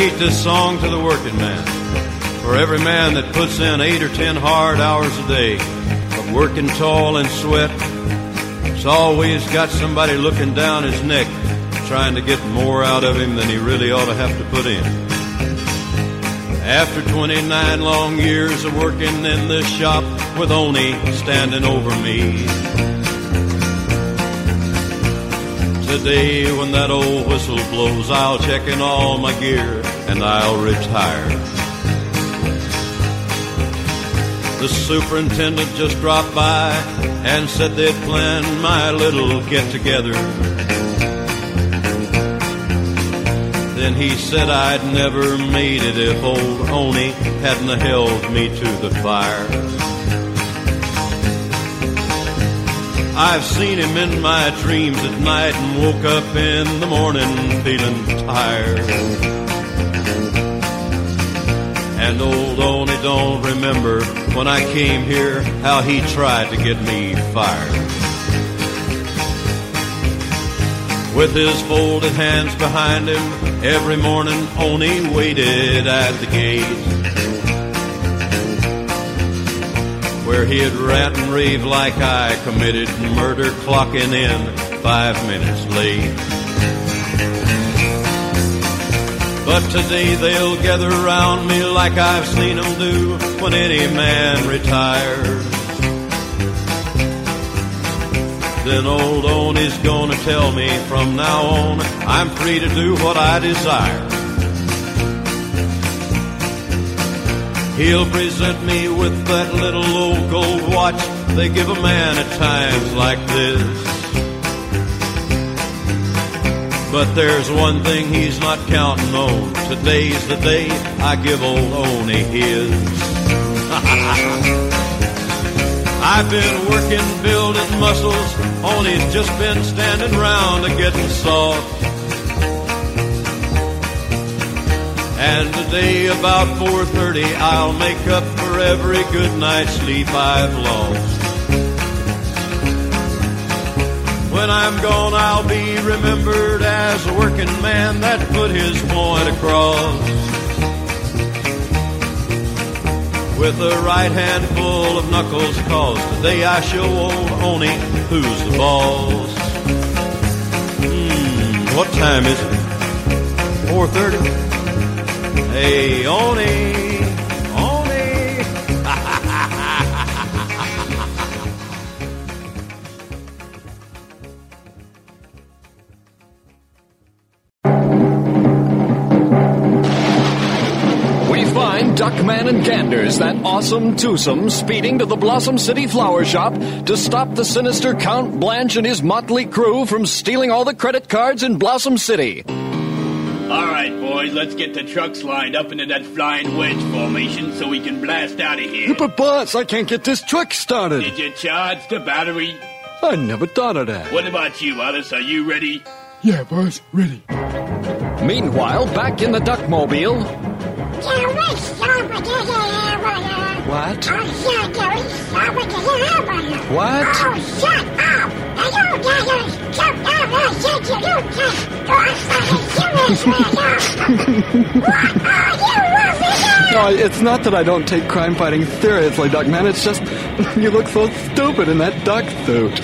Dedicate this song to the working man. For every man that puts in eight or ten hard hours a day of working tall and sweat, it's always got somebody looking down his neck trying to get more out of him than he really ought to have to put in. After 29 long years of working in this shop with Oney standing over me, Today, when that old whistle blows, I'll check in all my gear I'll retire. The superintendent just dropped by and said they'd planned my little get together. Then he said I'd never made it if old Oney hadn't held me to the fire. I've seen him in my dreams at night and woke up in the morning feeling tired. And old Oney don't remember when I came here how he tried to get me fired. With his folded hands behind him, every morning Oney waited at the gate. where he'd rant and rave like I committed murder, clocking in five minutes late. But today they'll gather around me like I've seen them do when any man retires. Then old Oney's gonna tell me from now on I'm free to do what I desire. He'll present me with that little old gold watch they give a man at times like this. But there's one thing he's not counting on. Today's the day I give old Oney his. [laughs] I've been working, building muscles. Oney's just been standing round and getting soft. And today about 4.30 I'll make up for every good night's sleep I've lost. When I'm gone I'll be remembered as a working man that put his point across. With a right hand full of knuckles cause today I show old Oney who's the boss. Hmm, what time is it? 4.30? Hey, Oney. That awesome twosome, speeding to the Blossom City flower shop to stop the sinister Count Blanche and his motley crew from stealing all the credit cards in Blossom City. All right, boys, let's get the trucks lined up into that flying wedge formation so we can blast out of here. But boss, I can't get this truck started. Did you charge the battery? I never thought of that. What about you, Alice? Are you ready? Yeah, boss, ready. Meanwhile, back in the Duckmobile. What? [laughs] What? Are you doing? No, it's not that I don't take crime fighting seriously, Duckman. It's just [laughs] you look so stupid in that duck suit.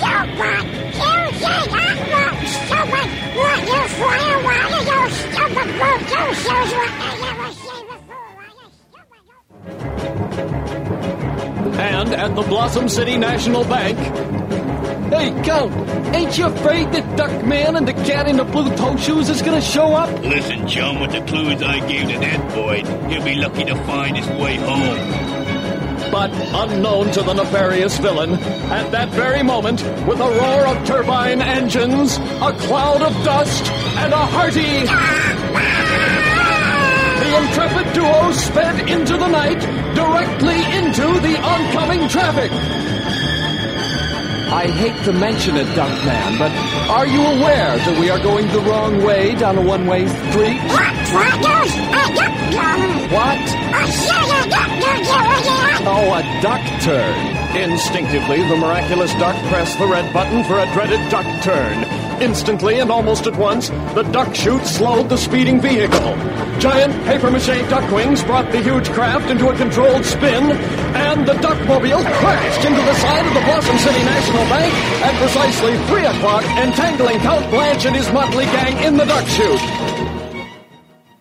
And at the Blossom City National Bank. Hey, Count, ain't you afraid that Duckman and the cat in the blue toe shoes is gonna show up? Listen, chum, with the clues I gave to that boy, he'll be lucky to find his way home. But unknown to the nefarious villain, at that very moment, with a roar of turbine engines, a cloud of dust, and a hearty. Intrepid duo sped into the night, directly into the oncoming traffic. I hate to mention it, Duckman, but are you aware that we are going the wrong way down a one-way street? What? Oh, a duck turn. Instinctively, the miraculous duck pressed the red button for a dreaded duck turn. Instantly and almost at once, the duck chute slowed the speeding vehicle. Giant papier-mâché duck wings brought the huge craft into a controlled spin, and the duckmobile crashed into the side of the Blossom City National Bank at precisely 3 o'clock, entangling Count Blanche and his motley gang in the duck chute.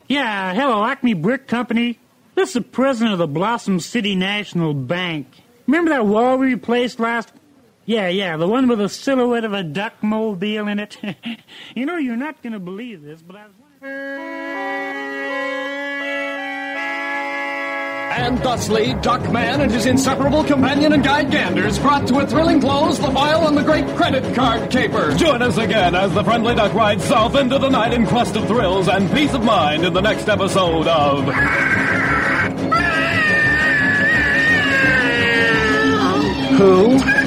Yeah, hello, Acme Brick Company. This is the president of the Blossom City National Bank. Remember that wall we replaced last? Yeah, yeah, the one with a silhouette of a duck mobile in it. [laughs] you know, you're not going to believe this, but I was. And thusly, Duckman and his inseparable companion and guide Ganders brought to a thrilling close the file on the great credit card caper. Join us again as the friendly duck rides south into the night in quest of thrills and peace of mind in the next episode of. Who?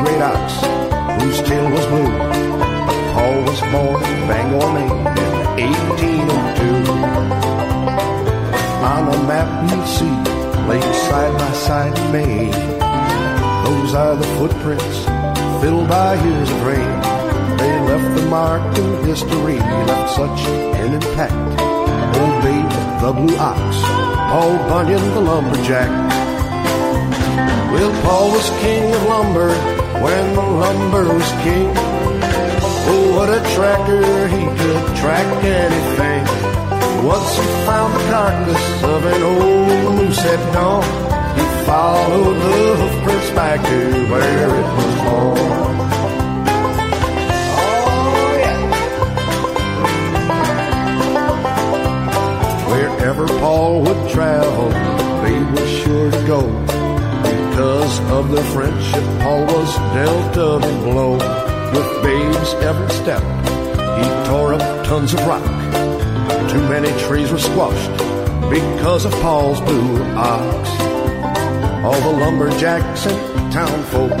Great ox, whose tail was blue. Paul was born in Bangor, Maine in 1802. On a map you'll see, laid side by side in Maine. Those are the footprints filled by years of rain. They left the mark in history, left such an impact. Old Babe, the blue ox, Paul Bunyan, the lumberjack. Well, Paul was king of lumber when the lumber was king. Oh, what a tracker, he could track anything. Once he found the carcass of an old moose at dawn, he followed the hoofprints back to where it was born. Oh, Wherever Paul would travel, they were sure to go. Because of their friendship, Paul was dealt a blow. With babes every step, he tore up tons of rock. Too many trees were squashed because of Paul's blue ox. All the lumberjacks and town folk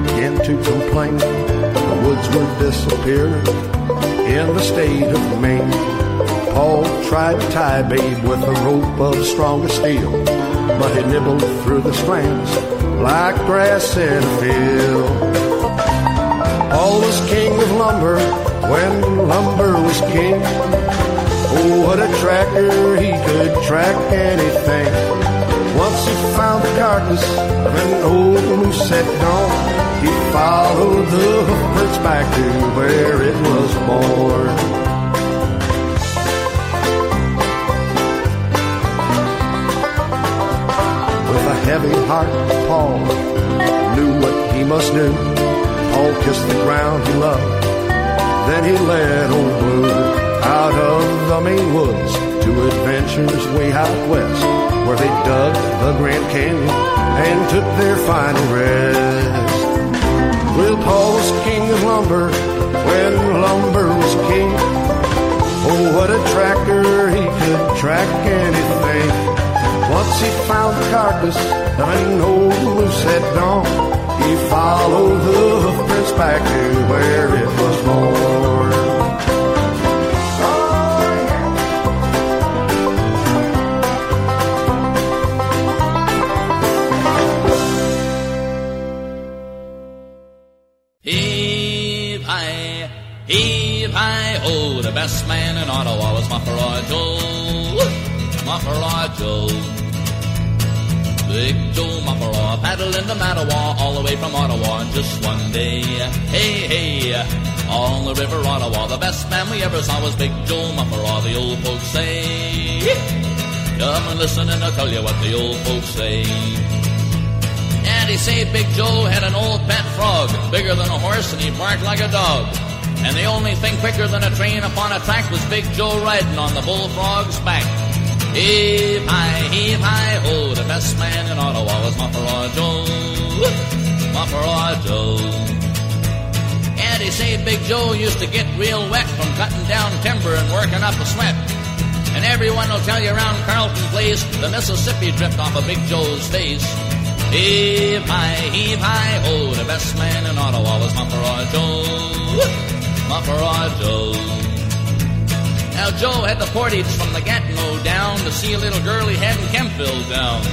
began to complain. The woods were disappearing in the state of Maine. Paul tried to tie Babe with a rope of stronger steel, but he nibbled through the strands like grass in a field. Paul was king of lumber when lumber was king. Oh, what a tracker, he could track anything. Once he found the carcass of an old moose at dawn, he followed the hoofprints back to where it was born. Heavy heart, Paul knew what he must do. Paul kissed the ground he loved. Then he led old Blue out of the Maine woods to adventures way out west, where they dug the Grand Canyon and took their final rest. Well, Paul was king of lumber when lumber was king. Oh, what a tracker, he could track anything. Once he found carcass an old moose at dawn, he followed the hoofprints back to where it was born. We ever saw was Big Joe Mufferaw, the old folks say. Come and listen and I'll tell you what the old folks say. And he say Big Joe had an old pet frog, bigger than a horse, and he barked like a dog. And the only thing quicker than a train upon a track was Big Joe riding on the bullfrog's back. Heave high, heave high, oh, the best man in Ottawa was Mufferaw Joe. Mufferaw Joe. He say Big Joe used to get real wet from cutting down timber and working up a sweat. And everyone will tell you around Carleton Place the Mississippi dripped off of Big Joe's face. Heave high, heave high, oh, the best man in Ottawa was Mufferaw Joe. Mufferaw Joe. Now Joe had the portage from the Gatineau down to see a little girl he had in Kemptville down.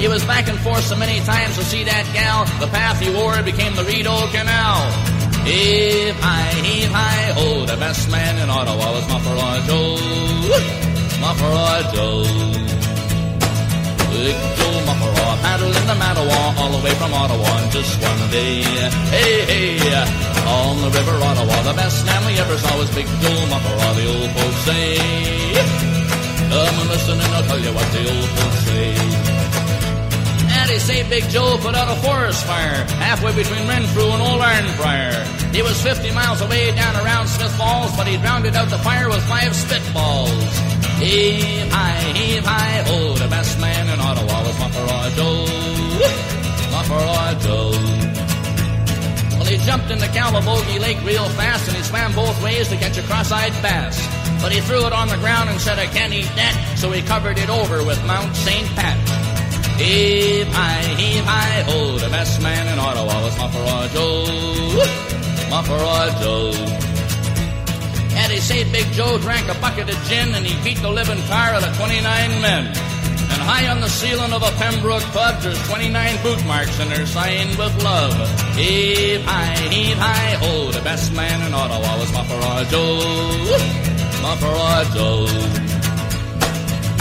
He was back and forth so many times to see that gal, the path he wore became the Rideau Canal. Heave high, heave high, oh, the best man in Ottawa was Mufferaw Joe. Mufferaw Joe. Big Joe Mufferaw paddled in the Mattawa all the way from Ottawa in just one day. Hey, hey, on the river Ottawa, the best man we ever saw was Big Joe Mufferaw, the old folks say. Come and listen and I'll tell you what the old folks say. They say Big Joe put out a forest fire halfway between Renfrew and Arnprior. He was 50 miles away down around Smith Falls, but he drowned out the fire with five spitballs. Heave high, heave high, oh, the best man in Ottawa was Mufferaw Joe. Mufferaw Joe. Well, he jumped into Calabogie Lake real fast and he swam both ways to catch a cross-eyed bass. But he threw it on the ground and said, I can't eat that, so he covered it over with Mount St. Pat. Heave high, heave high, oh, the best man in Ottawa was Mufferaw Joe. Mufferaw Joe. And he say Big Joe drank a bucket of gin and he beat the living tar out of 29 men. And high on the ceiling of a Pembroke pub, there's 29 boot marks and they're signed with love. Heave high, heave high, oh, the best man in Ottawa was Mufferaw Joe. Mufferaw Joe.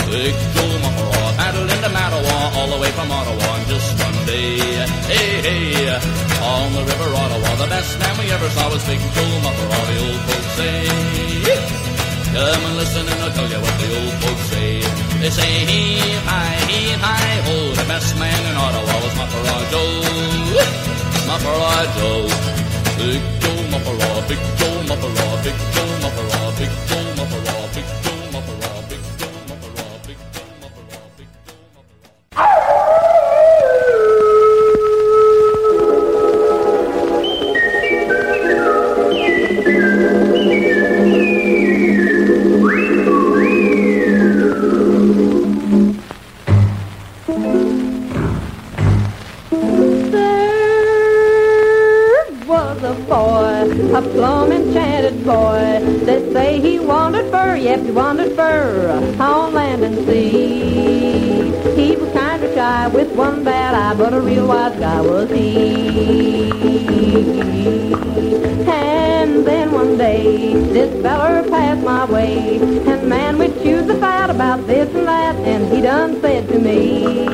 Big Joe Mufferaw paddled into Mattawa all the way from Ottawa in just one day. Hey, hey, on the river Ottawa, the best man we ever saw was Big Joe Mufferaw, the old folks say. Come and listen and I'll tell you what the old folks say. They say heave high, heave high, oh, the best man in Ottawa was Mufferaw Joe. Mufferaw Joe. Big Joe Mufferaw, Big Joe Mufferaw, Big Joe Mufferaw, Big Joe Mufferaw, Big Joe a plum enchanted boy. They say he wandered fur, yep, he wandered fur on land and sea. He was kind of shy with one bad eye, but a real wise guy was he. And then one day, this feller passed my way, and man, we chewed the fat about this and that, and he done said to me,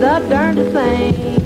the darndest thing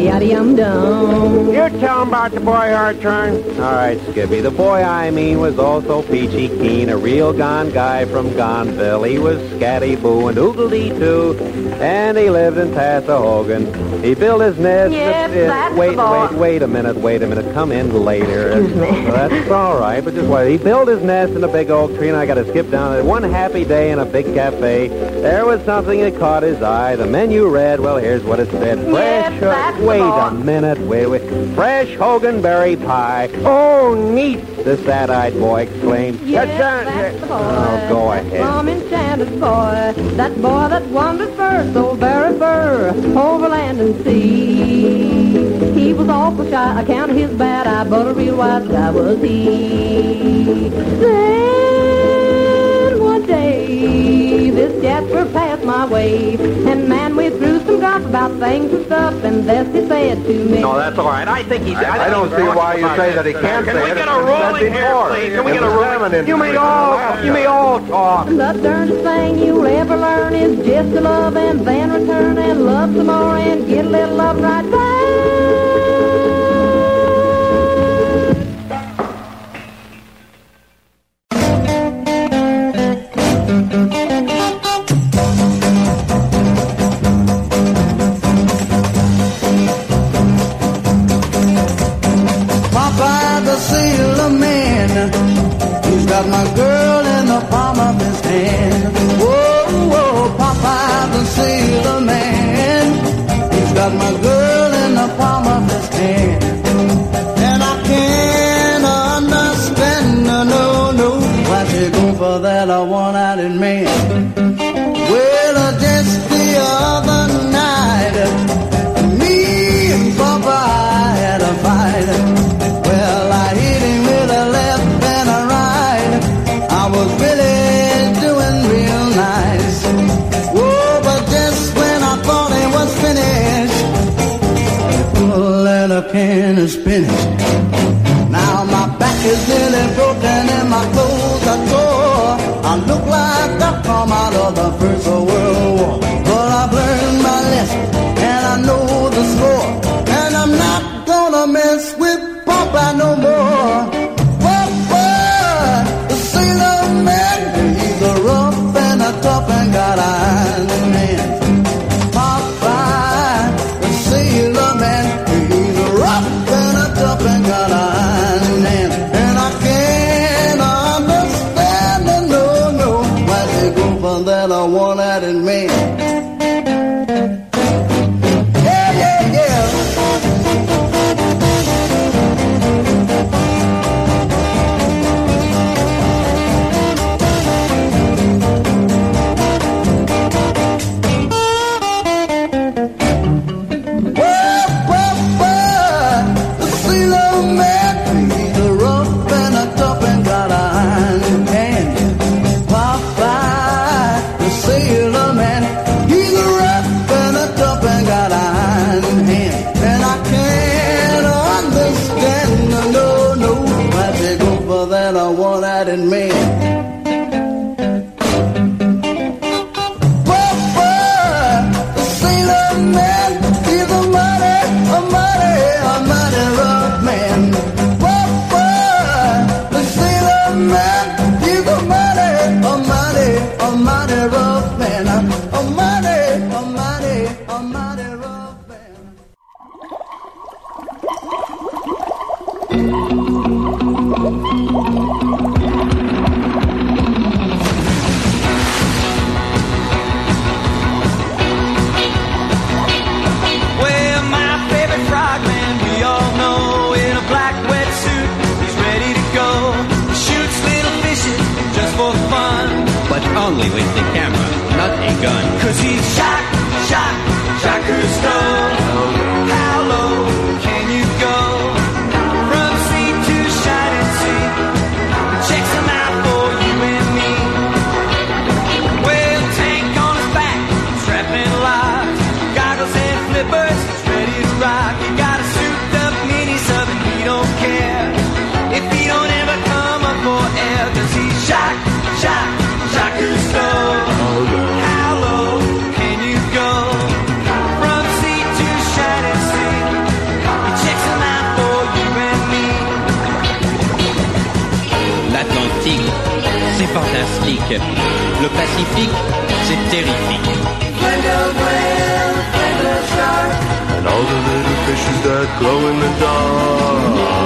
Yum You're telling about the boy Hartshorn? All right, Skippy. The boy I mean was also peachy keen, a real gone guy from Gonville. He was scatty boo and oogly too, and he lived in Tassahogan. He built his nest. Yes, uh, that's wait, wait, wait a minute, wait a minute. Come in later. Excuse me. That's all right, but just wait. He built his nest in a big oak tree, and I got to skip down there. One happy day in a big cafe. There was something that caught his eye. The menu read, well, here's what it said. Fresh. Yes, the wait a minute. Wait, wait. Fresh Hoganberry pie. Oh, neat! The sad-eyed boy exclaimed. Yes, that's the boy. Oh, go from enchanted boy, that boy that wandered fur, so very fur, over land and sea. He was awful shy, I counted his bad eye, but a real wise guy was he. Then one day, this Jasper passed my way. And man, we threw some guff about things and stuff, and that's he said to me. No, that's all right. I think he's. I, I, I don't see why you say that he can't Can we get a ruling here. Can we get a ruling? You may all, you may all talk. And the darnest thing you'll ever learn is just to love and then return and love some more and get a little love right back. can is it Now my back is nearly broken and my clothes are tore. I look like I've come out of fantastique. Le Pacifique, c'est terrifique. And all the little fishes that glow in the dark.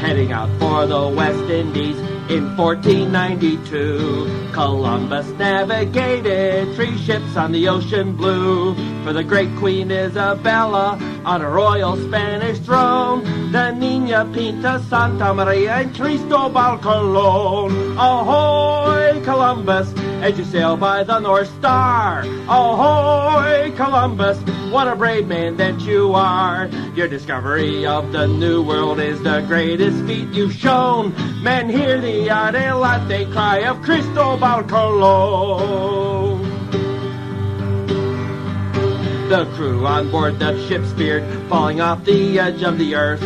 Heading out for the West Indies in 1492, Columbus navigated three ships on the ocean blue for the great Queen Isabella on a royal Spanish throne. The Nina Pinta, Santa Maria, and Cristobal Colon. Ahoy, Columbus, as you sail by the North Star. Ahoy, Columbus, what a brave man that you are. Your discovery of the New World is the greatest feat you've shown. Men hear the adelante cry of Cristobal Colon. The crew on board the ship feared falling off the edge of the earth.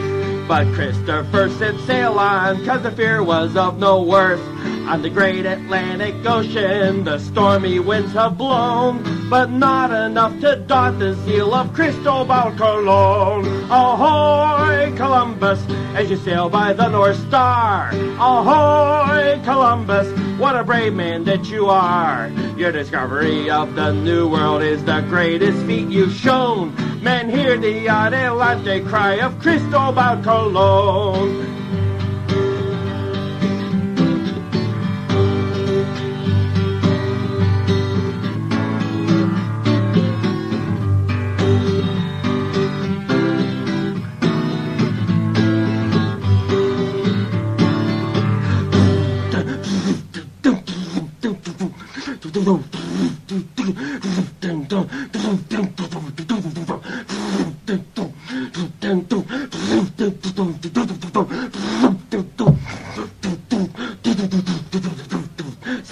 But Christopher set sail on, cause the fear was of no worth. On the great Atlantic Ocean, the stormy winds have blown, but not enough to daunt the zeal of Cristobal Colon. Ahoy, Columbus, as you sail by the North Star. Ahoy, Columbus, what a brave man that you are. Your discovery of the New World is the greatest feat you've shown. Men hear the adelante cry of Cristobal Colon.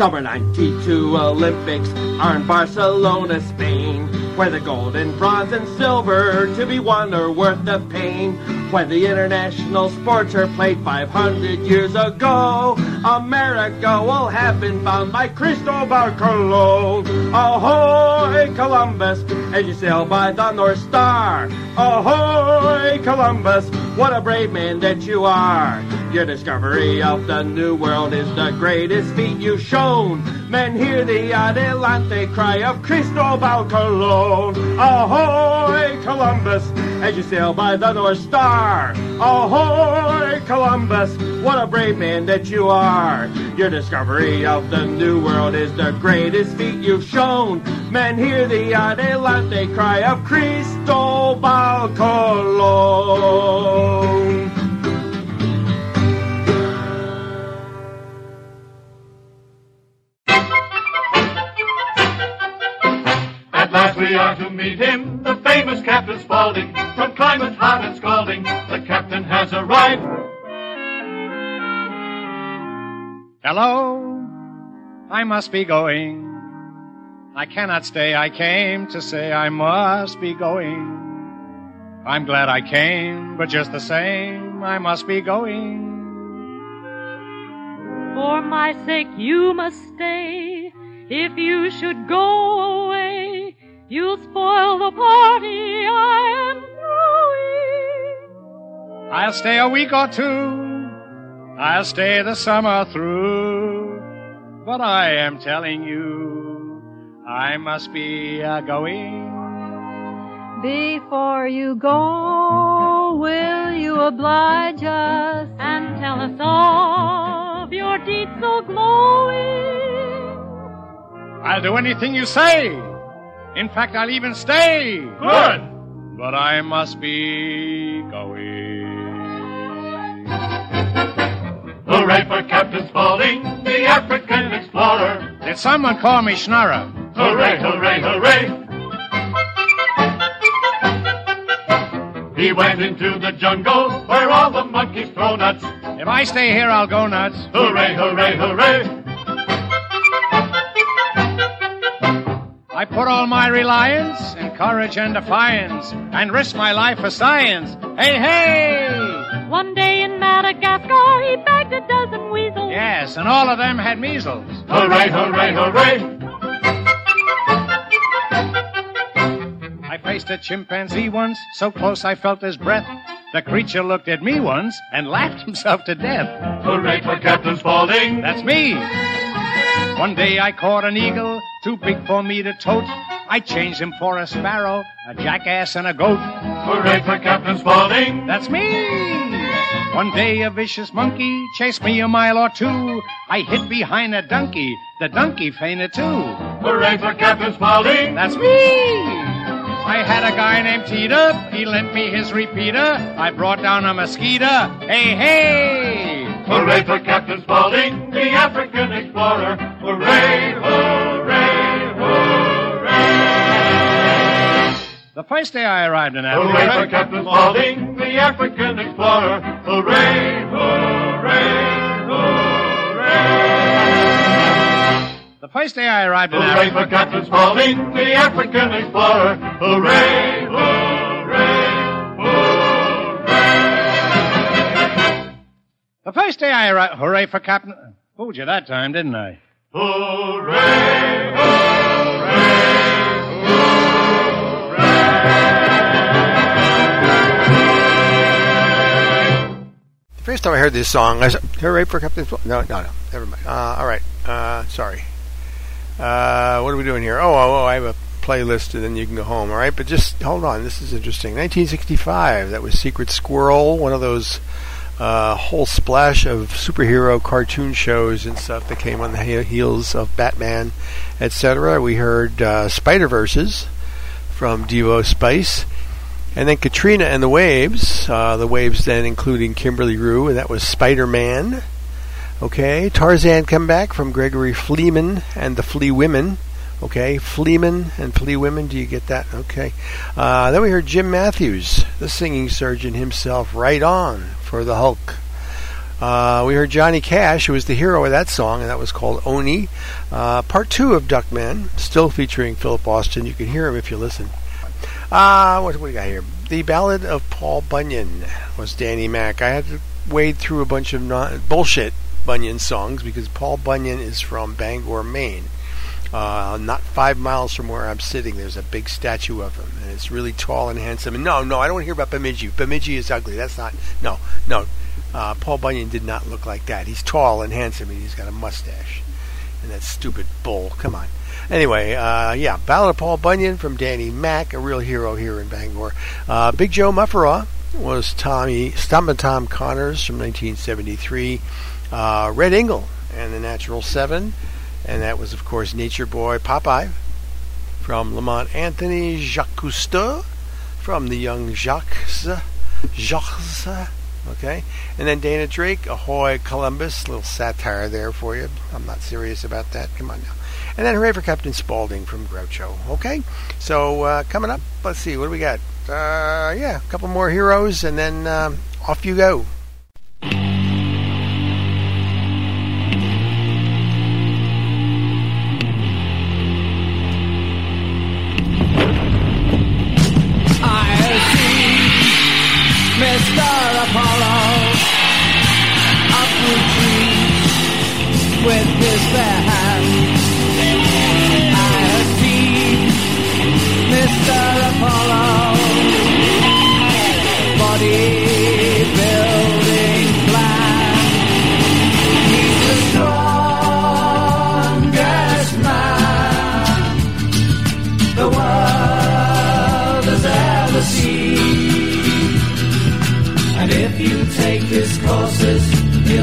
Summer 92 Olympics are in Barcelona, Spain, where the gold and bronze and silver to be won are worth the pain. When the international sports are played 500 years ago, America will have been found by Cristobal Colon. Ahoy, Columbus, as you sail by the North Star. Ahoy, Columbus, what a brave man that you are. Your discovery of the New World is the greatest feat you've shown. Men hear the adelante cry of Cristobal Colon. Ahoy, Columbus, as you sail by the North Star. Ahoy, Columbus, what a brave man that you are. Your discovery of the New World is the greatest feat you've shown. Men hear the adelante cry of Cristobal Colon. Meet him, the famous Captain Spaulding. From climate hot and scalding, the captain has arrived. Hello, I must be going. I cannot stay. I came to say I must be going. I'm glad I came, but just the same, I must be going. For my sake, you must stay. If you should go away, you'll spoil the party I am throwing. I'll stay a week or two. I'll stay the summer through. But I am telling you, I must be a going. Before you go, will you oblige us and tell us all of your deeds so glowing? I'll do anything you say. In fact, I'll even stay. Good. But I must be going. Hooray for Captain Spaulding, the African explorer. Did someone call me Schnorrer? Hooray, hooray, hooray. He went into the jungle where all the monkeys throw nuts. If I stay here, I'll go nuts. Hooray, hooray, hooray. Put all my reliance in courage and defiance and risk my life for science. Hey, hey! One day in Madagascar, he bagged a dozen weasels. Yes, and all of them had measles. Hooray, hooray, hooray! I faced a chimpanzee once, so close I felt his breath. The creature looked at me once and laughed [laughs] himself to death. Hooray for Captain Spaulding! That's me! One day I caught an eagle, too big for me to tote. I changed him for a sparrow, a jackass, and a goat. Hooray for Captain Spaulding! That's me! One day a vicious monkey chased me a mile or two. I hid behind a donkey. The donkey fainted too. Hooray for Captain Spaulding! That's me! I had a guy named Teeter. He lent me his repeater. I brought down a mosquito. Hey, hey! Hooray for Captain Spaulding, the African explorer! Hooray, hooray, hooray! The first day I arrived in Africa. Hooray for Captain Spaulding, the African explorer! Hooray, hooray, hooray! The first day I arrived in Africa. Hooray for Captain Spaulding, the African explorer! Hooray, hooray, The first day I arrived. Hooray for Captain. Fooled you that time, didn't I? hooray! The first time I heard this song, I said, "Hooray for Captain!" Sp-" No, no, no. Never mind. Uh, all right. Uh, sorry. Uh, what are we doing here? Oh, oh, oh, I have a playlist, and then you can go home. All right, but just hold on. This is interesting. 1965. That was Secret Squirrel, one of those uh, whole splash of superhero cartoon shows and stuff that came on the heels of Batman, etc. We heard uh, Spider Verses from Devo Spice. And then Katrina and the Waves, uh, the Waves then including Kimberley Rew, and that was Spider Man. Okay, Tarzan come back from Gregory Fleeman and the Flea Women. Okay, Fleeman and Flea Women, do you get that? Okay. Uh, then we heard Jim Matthews, the singing surgeon himself, right on for the Hulk. Uh, we heard Johnny Cash, who was the hero of that song, and that was called Oney. Uh, part two of Duckman, still featuring Philip Austin. You can hear him if you listen. Uh, what do we got here? The Ballad of Paul Bunyan was Danny Mack. I had to wade through a bunch of non- bullshit Bunyan songs because Paul Bunyan is from Bangor, Maine. Uh, not five miles from where I'm sitting, there's a big statue of him, and it's really tall and handsome. And no, no, I don't want to hear about Bemidji. Bemidji is ugly. That's not. No, no. Uh, Paul Bunyan did not look like that. He's tall and handsome, and he's got a mustache. And that stupid bull. Come on. Anyway, uh, yeah, Ballad of Paul Bunyan from Danny Mack, a real hero here in Bangor. Uh, Big Joe Mufferaw was Tommy Stump and Tom Connors from 1973. Uh, Red Ingle and the Natural Seven, and that was of course Nature Boy Popeye from Lamont Anthony, Jacques Cousteau from the Young Jacques, Jacques. Okay, and then Dana Drake, Ahoy Columbus, little satire there for you. I'm not serious about that. Come on now. And then hooray for Captain Spaulding from Groucho. Okay, so uh, coming up, let's see, what do we got? Uh, yeah, a couple more heroes, and then um, off you go.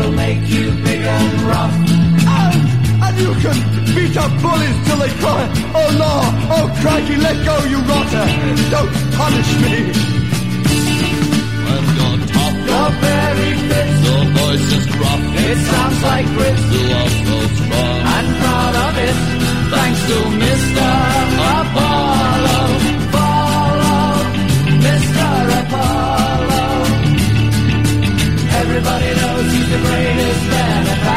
He'll make you big and rough. And and you can beat up bullies till they cry, oh Lord, oh crikey, let go, you rotter. Don't punish me. When you're tough, you're very fit. Your voice is gruff. It sounds like grit. You are so strong. And proud of it. Thanks to Mr. Apollo. Follow Mr. Apollo. Everybody knows he's the greatest benefactor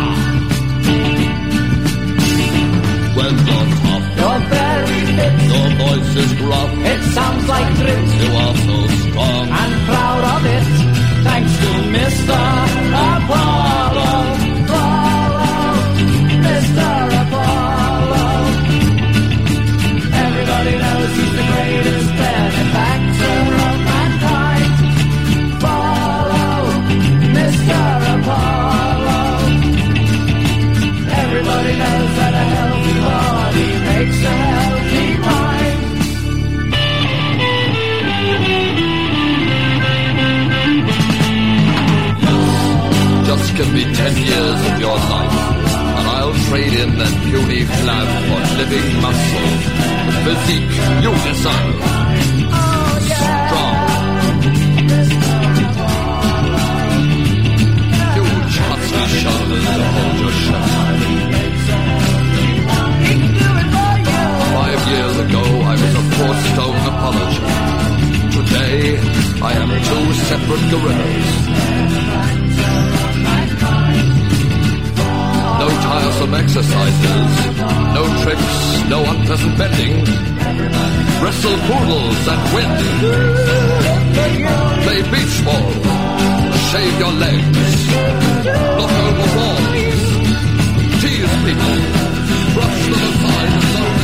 voice is gruff. It sounds like grit. You are so strong. And proud give me ten years of your life, and I'll trade in that puny flab for living muscle, the physique you deserve. Strong. Huge shoulders to hold your. Five years ago, I was a four-stone apology. Today, I am two separate gorillas. No tiresome exercises, no tricks, no unpleasant bending. Wrestle poodles and win. Play beach ball. Shave your legs. Knock over walls. Tease people. Brush them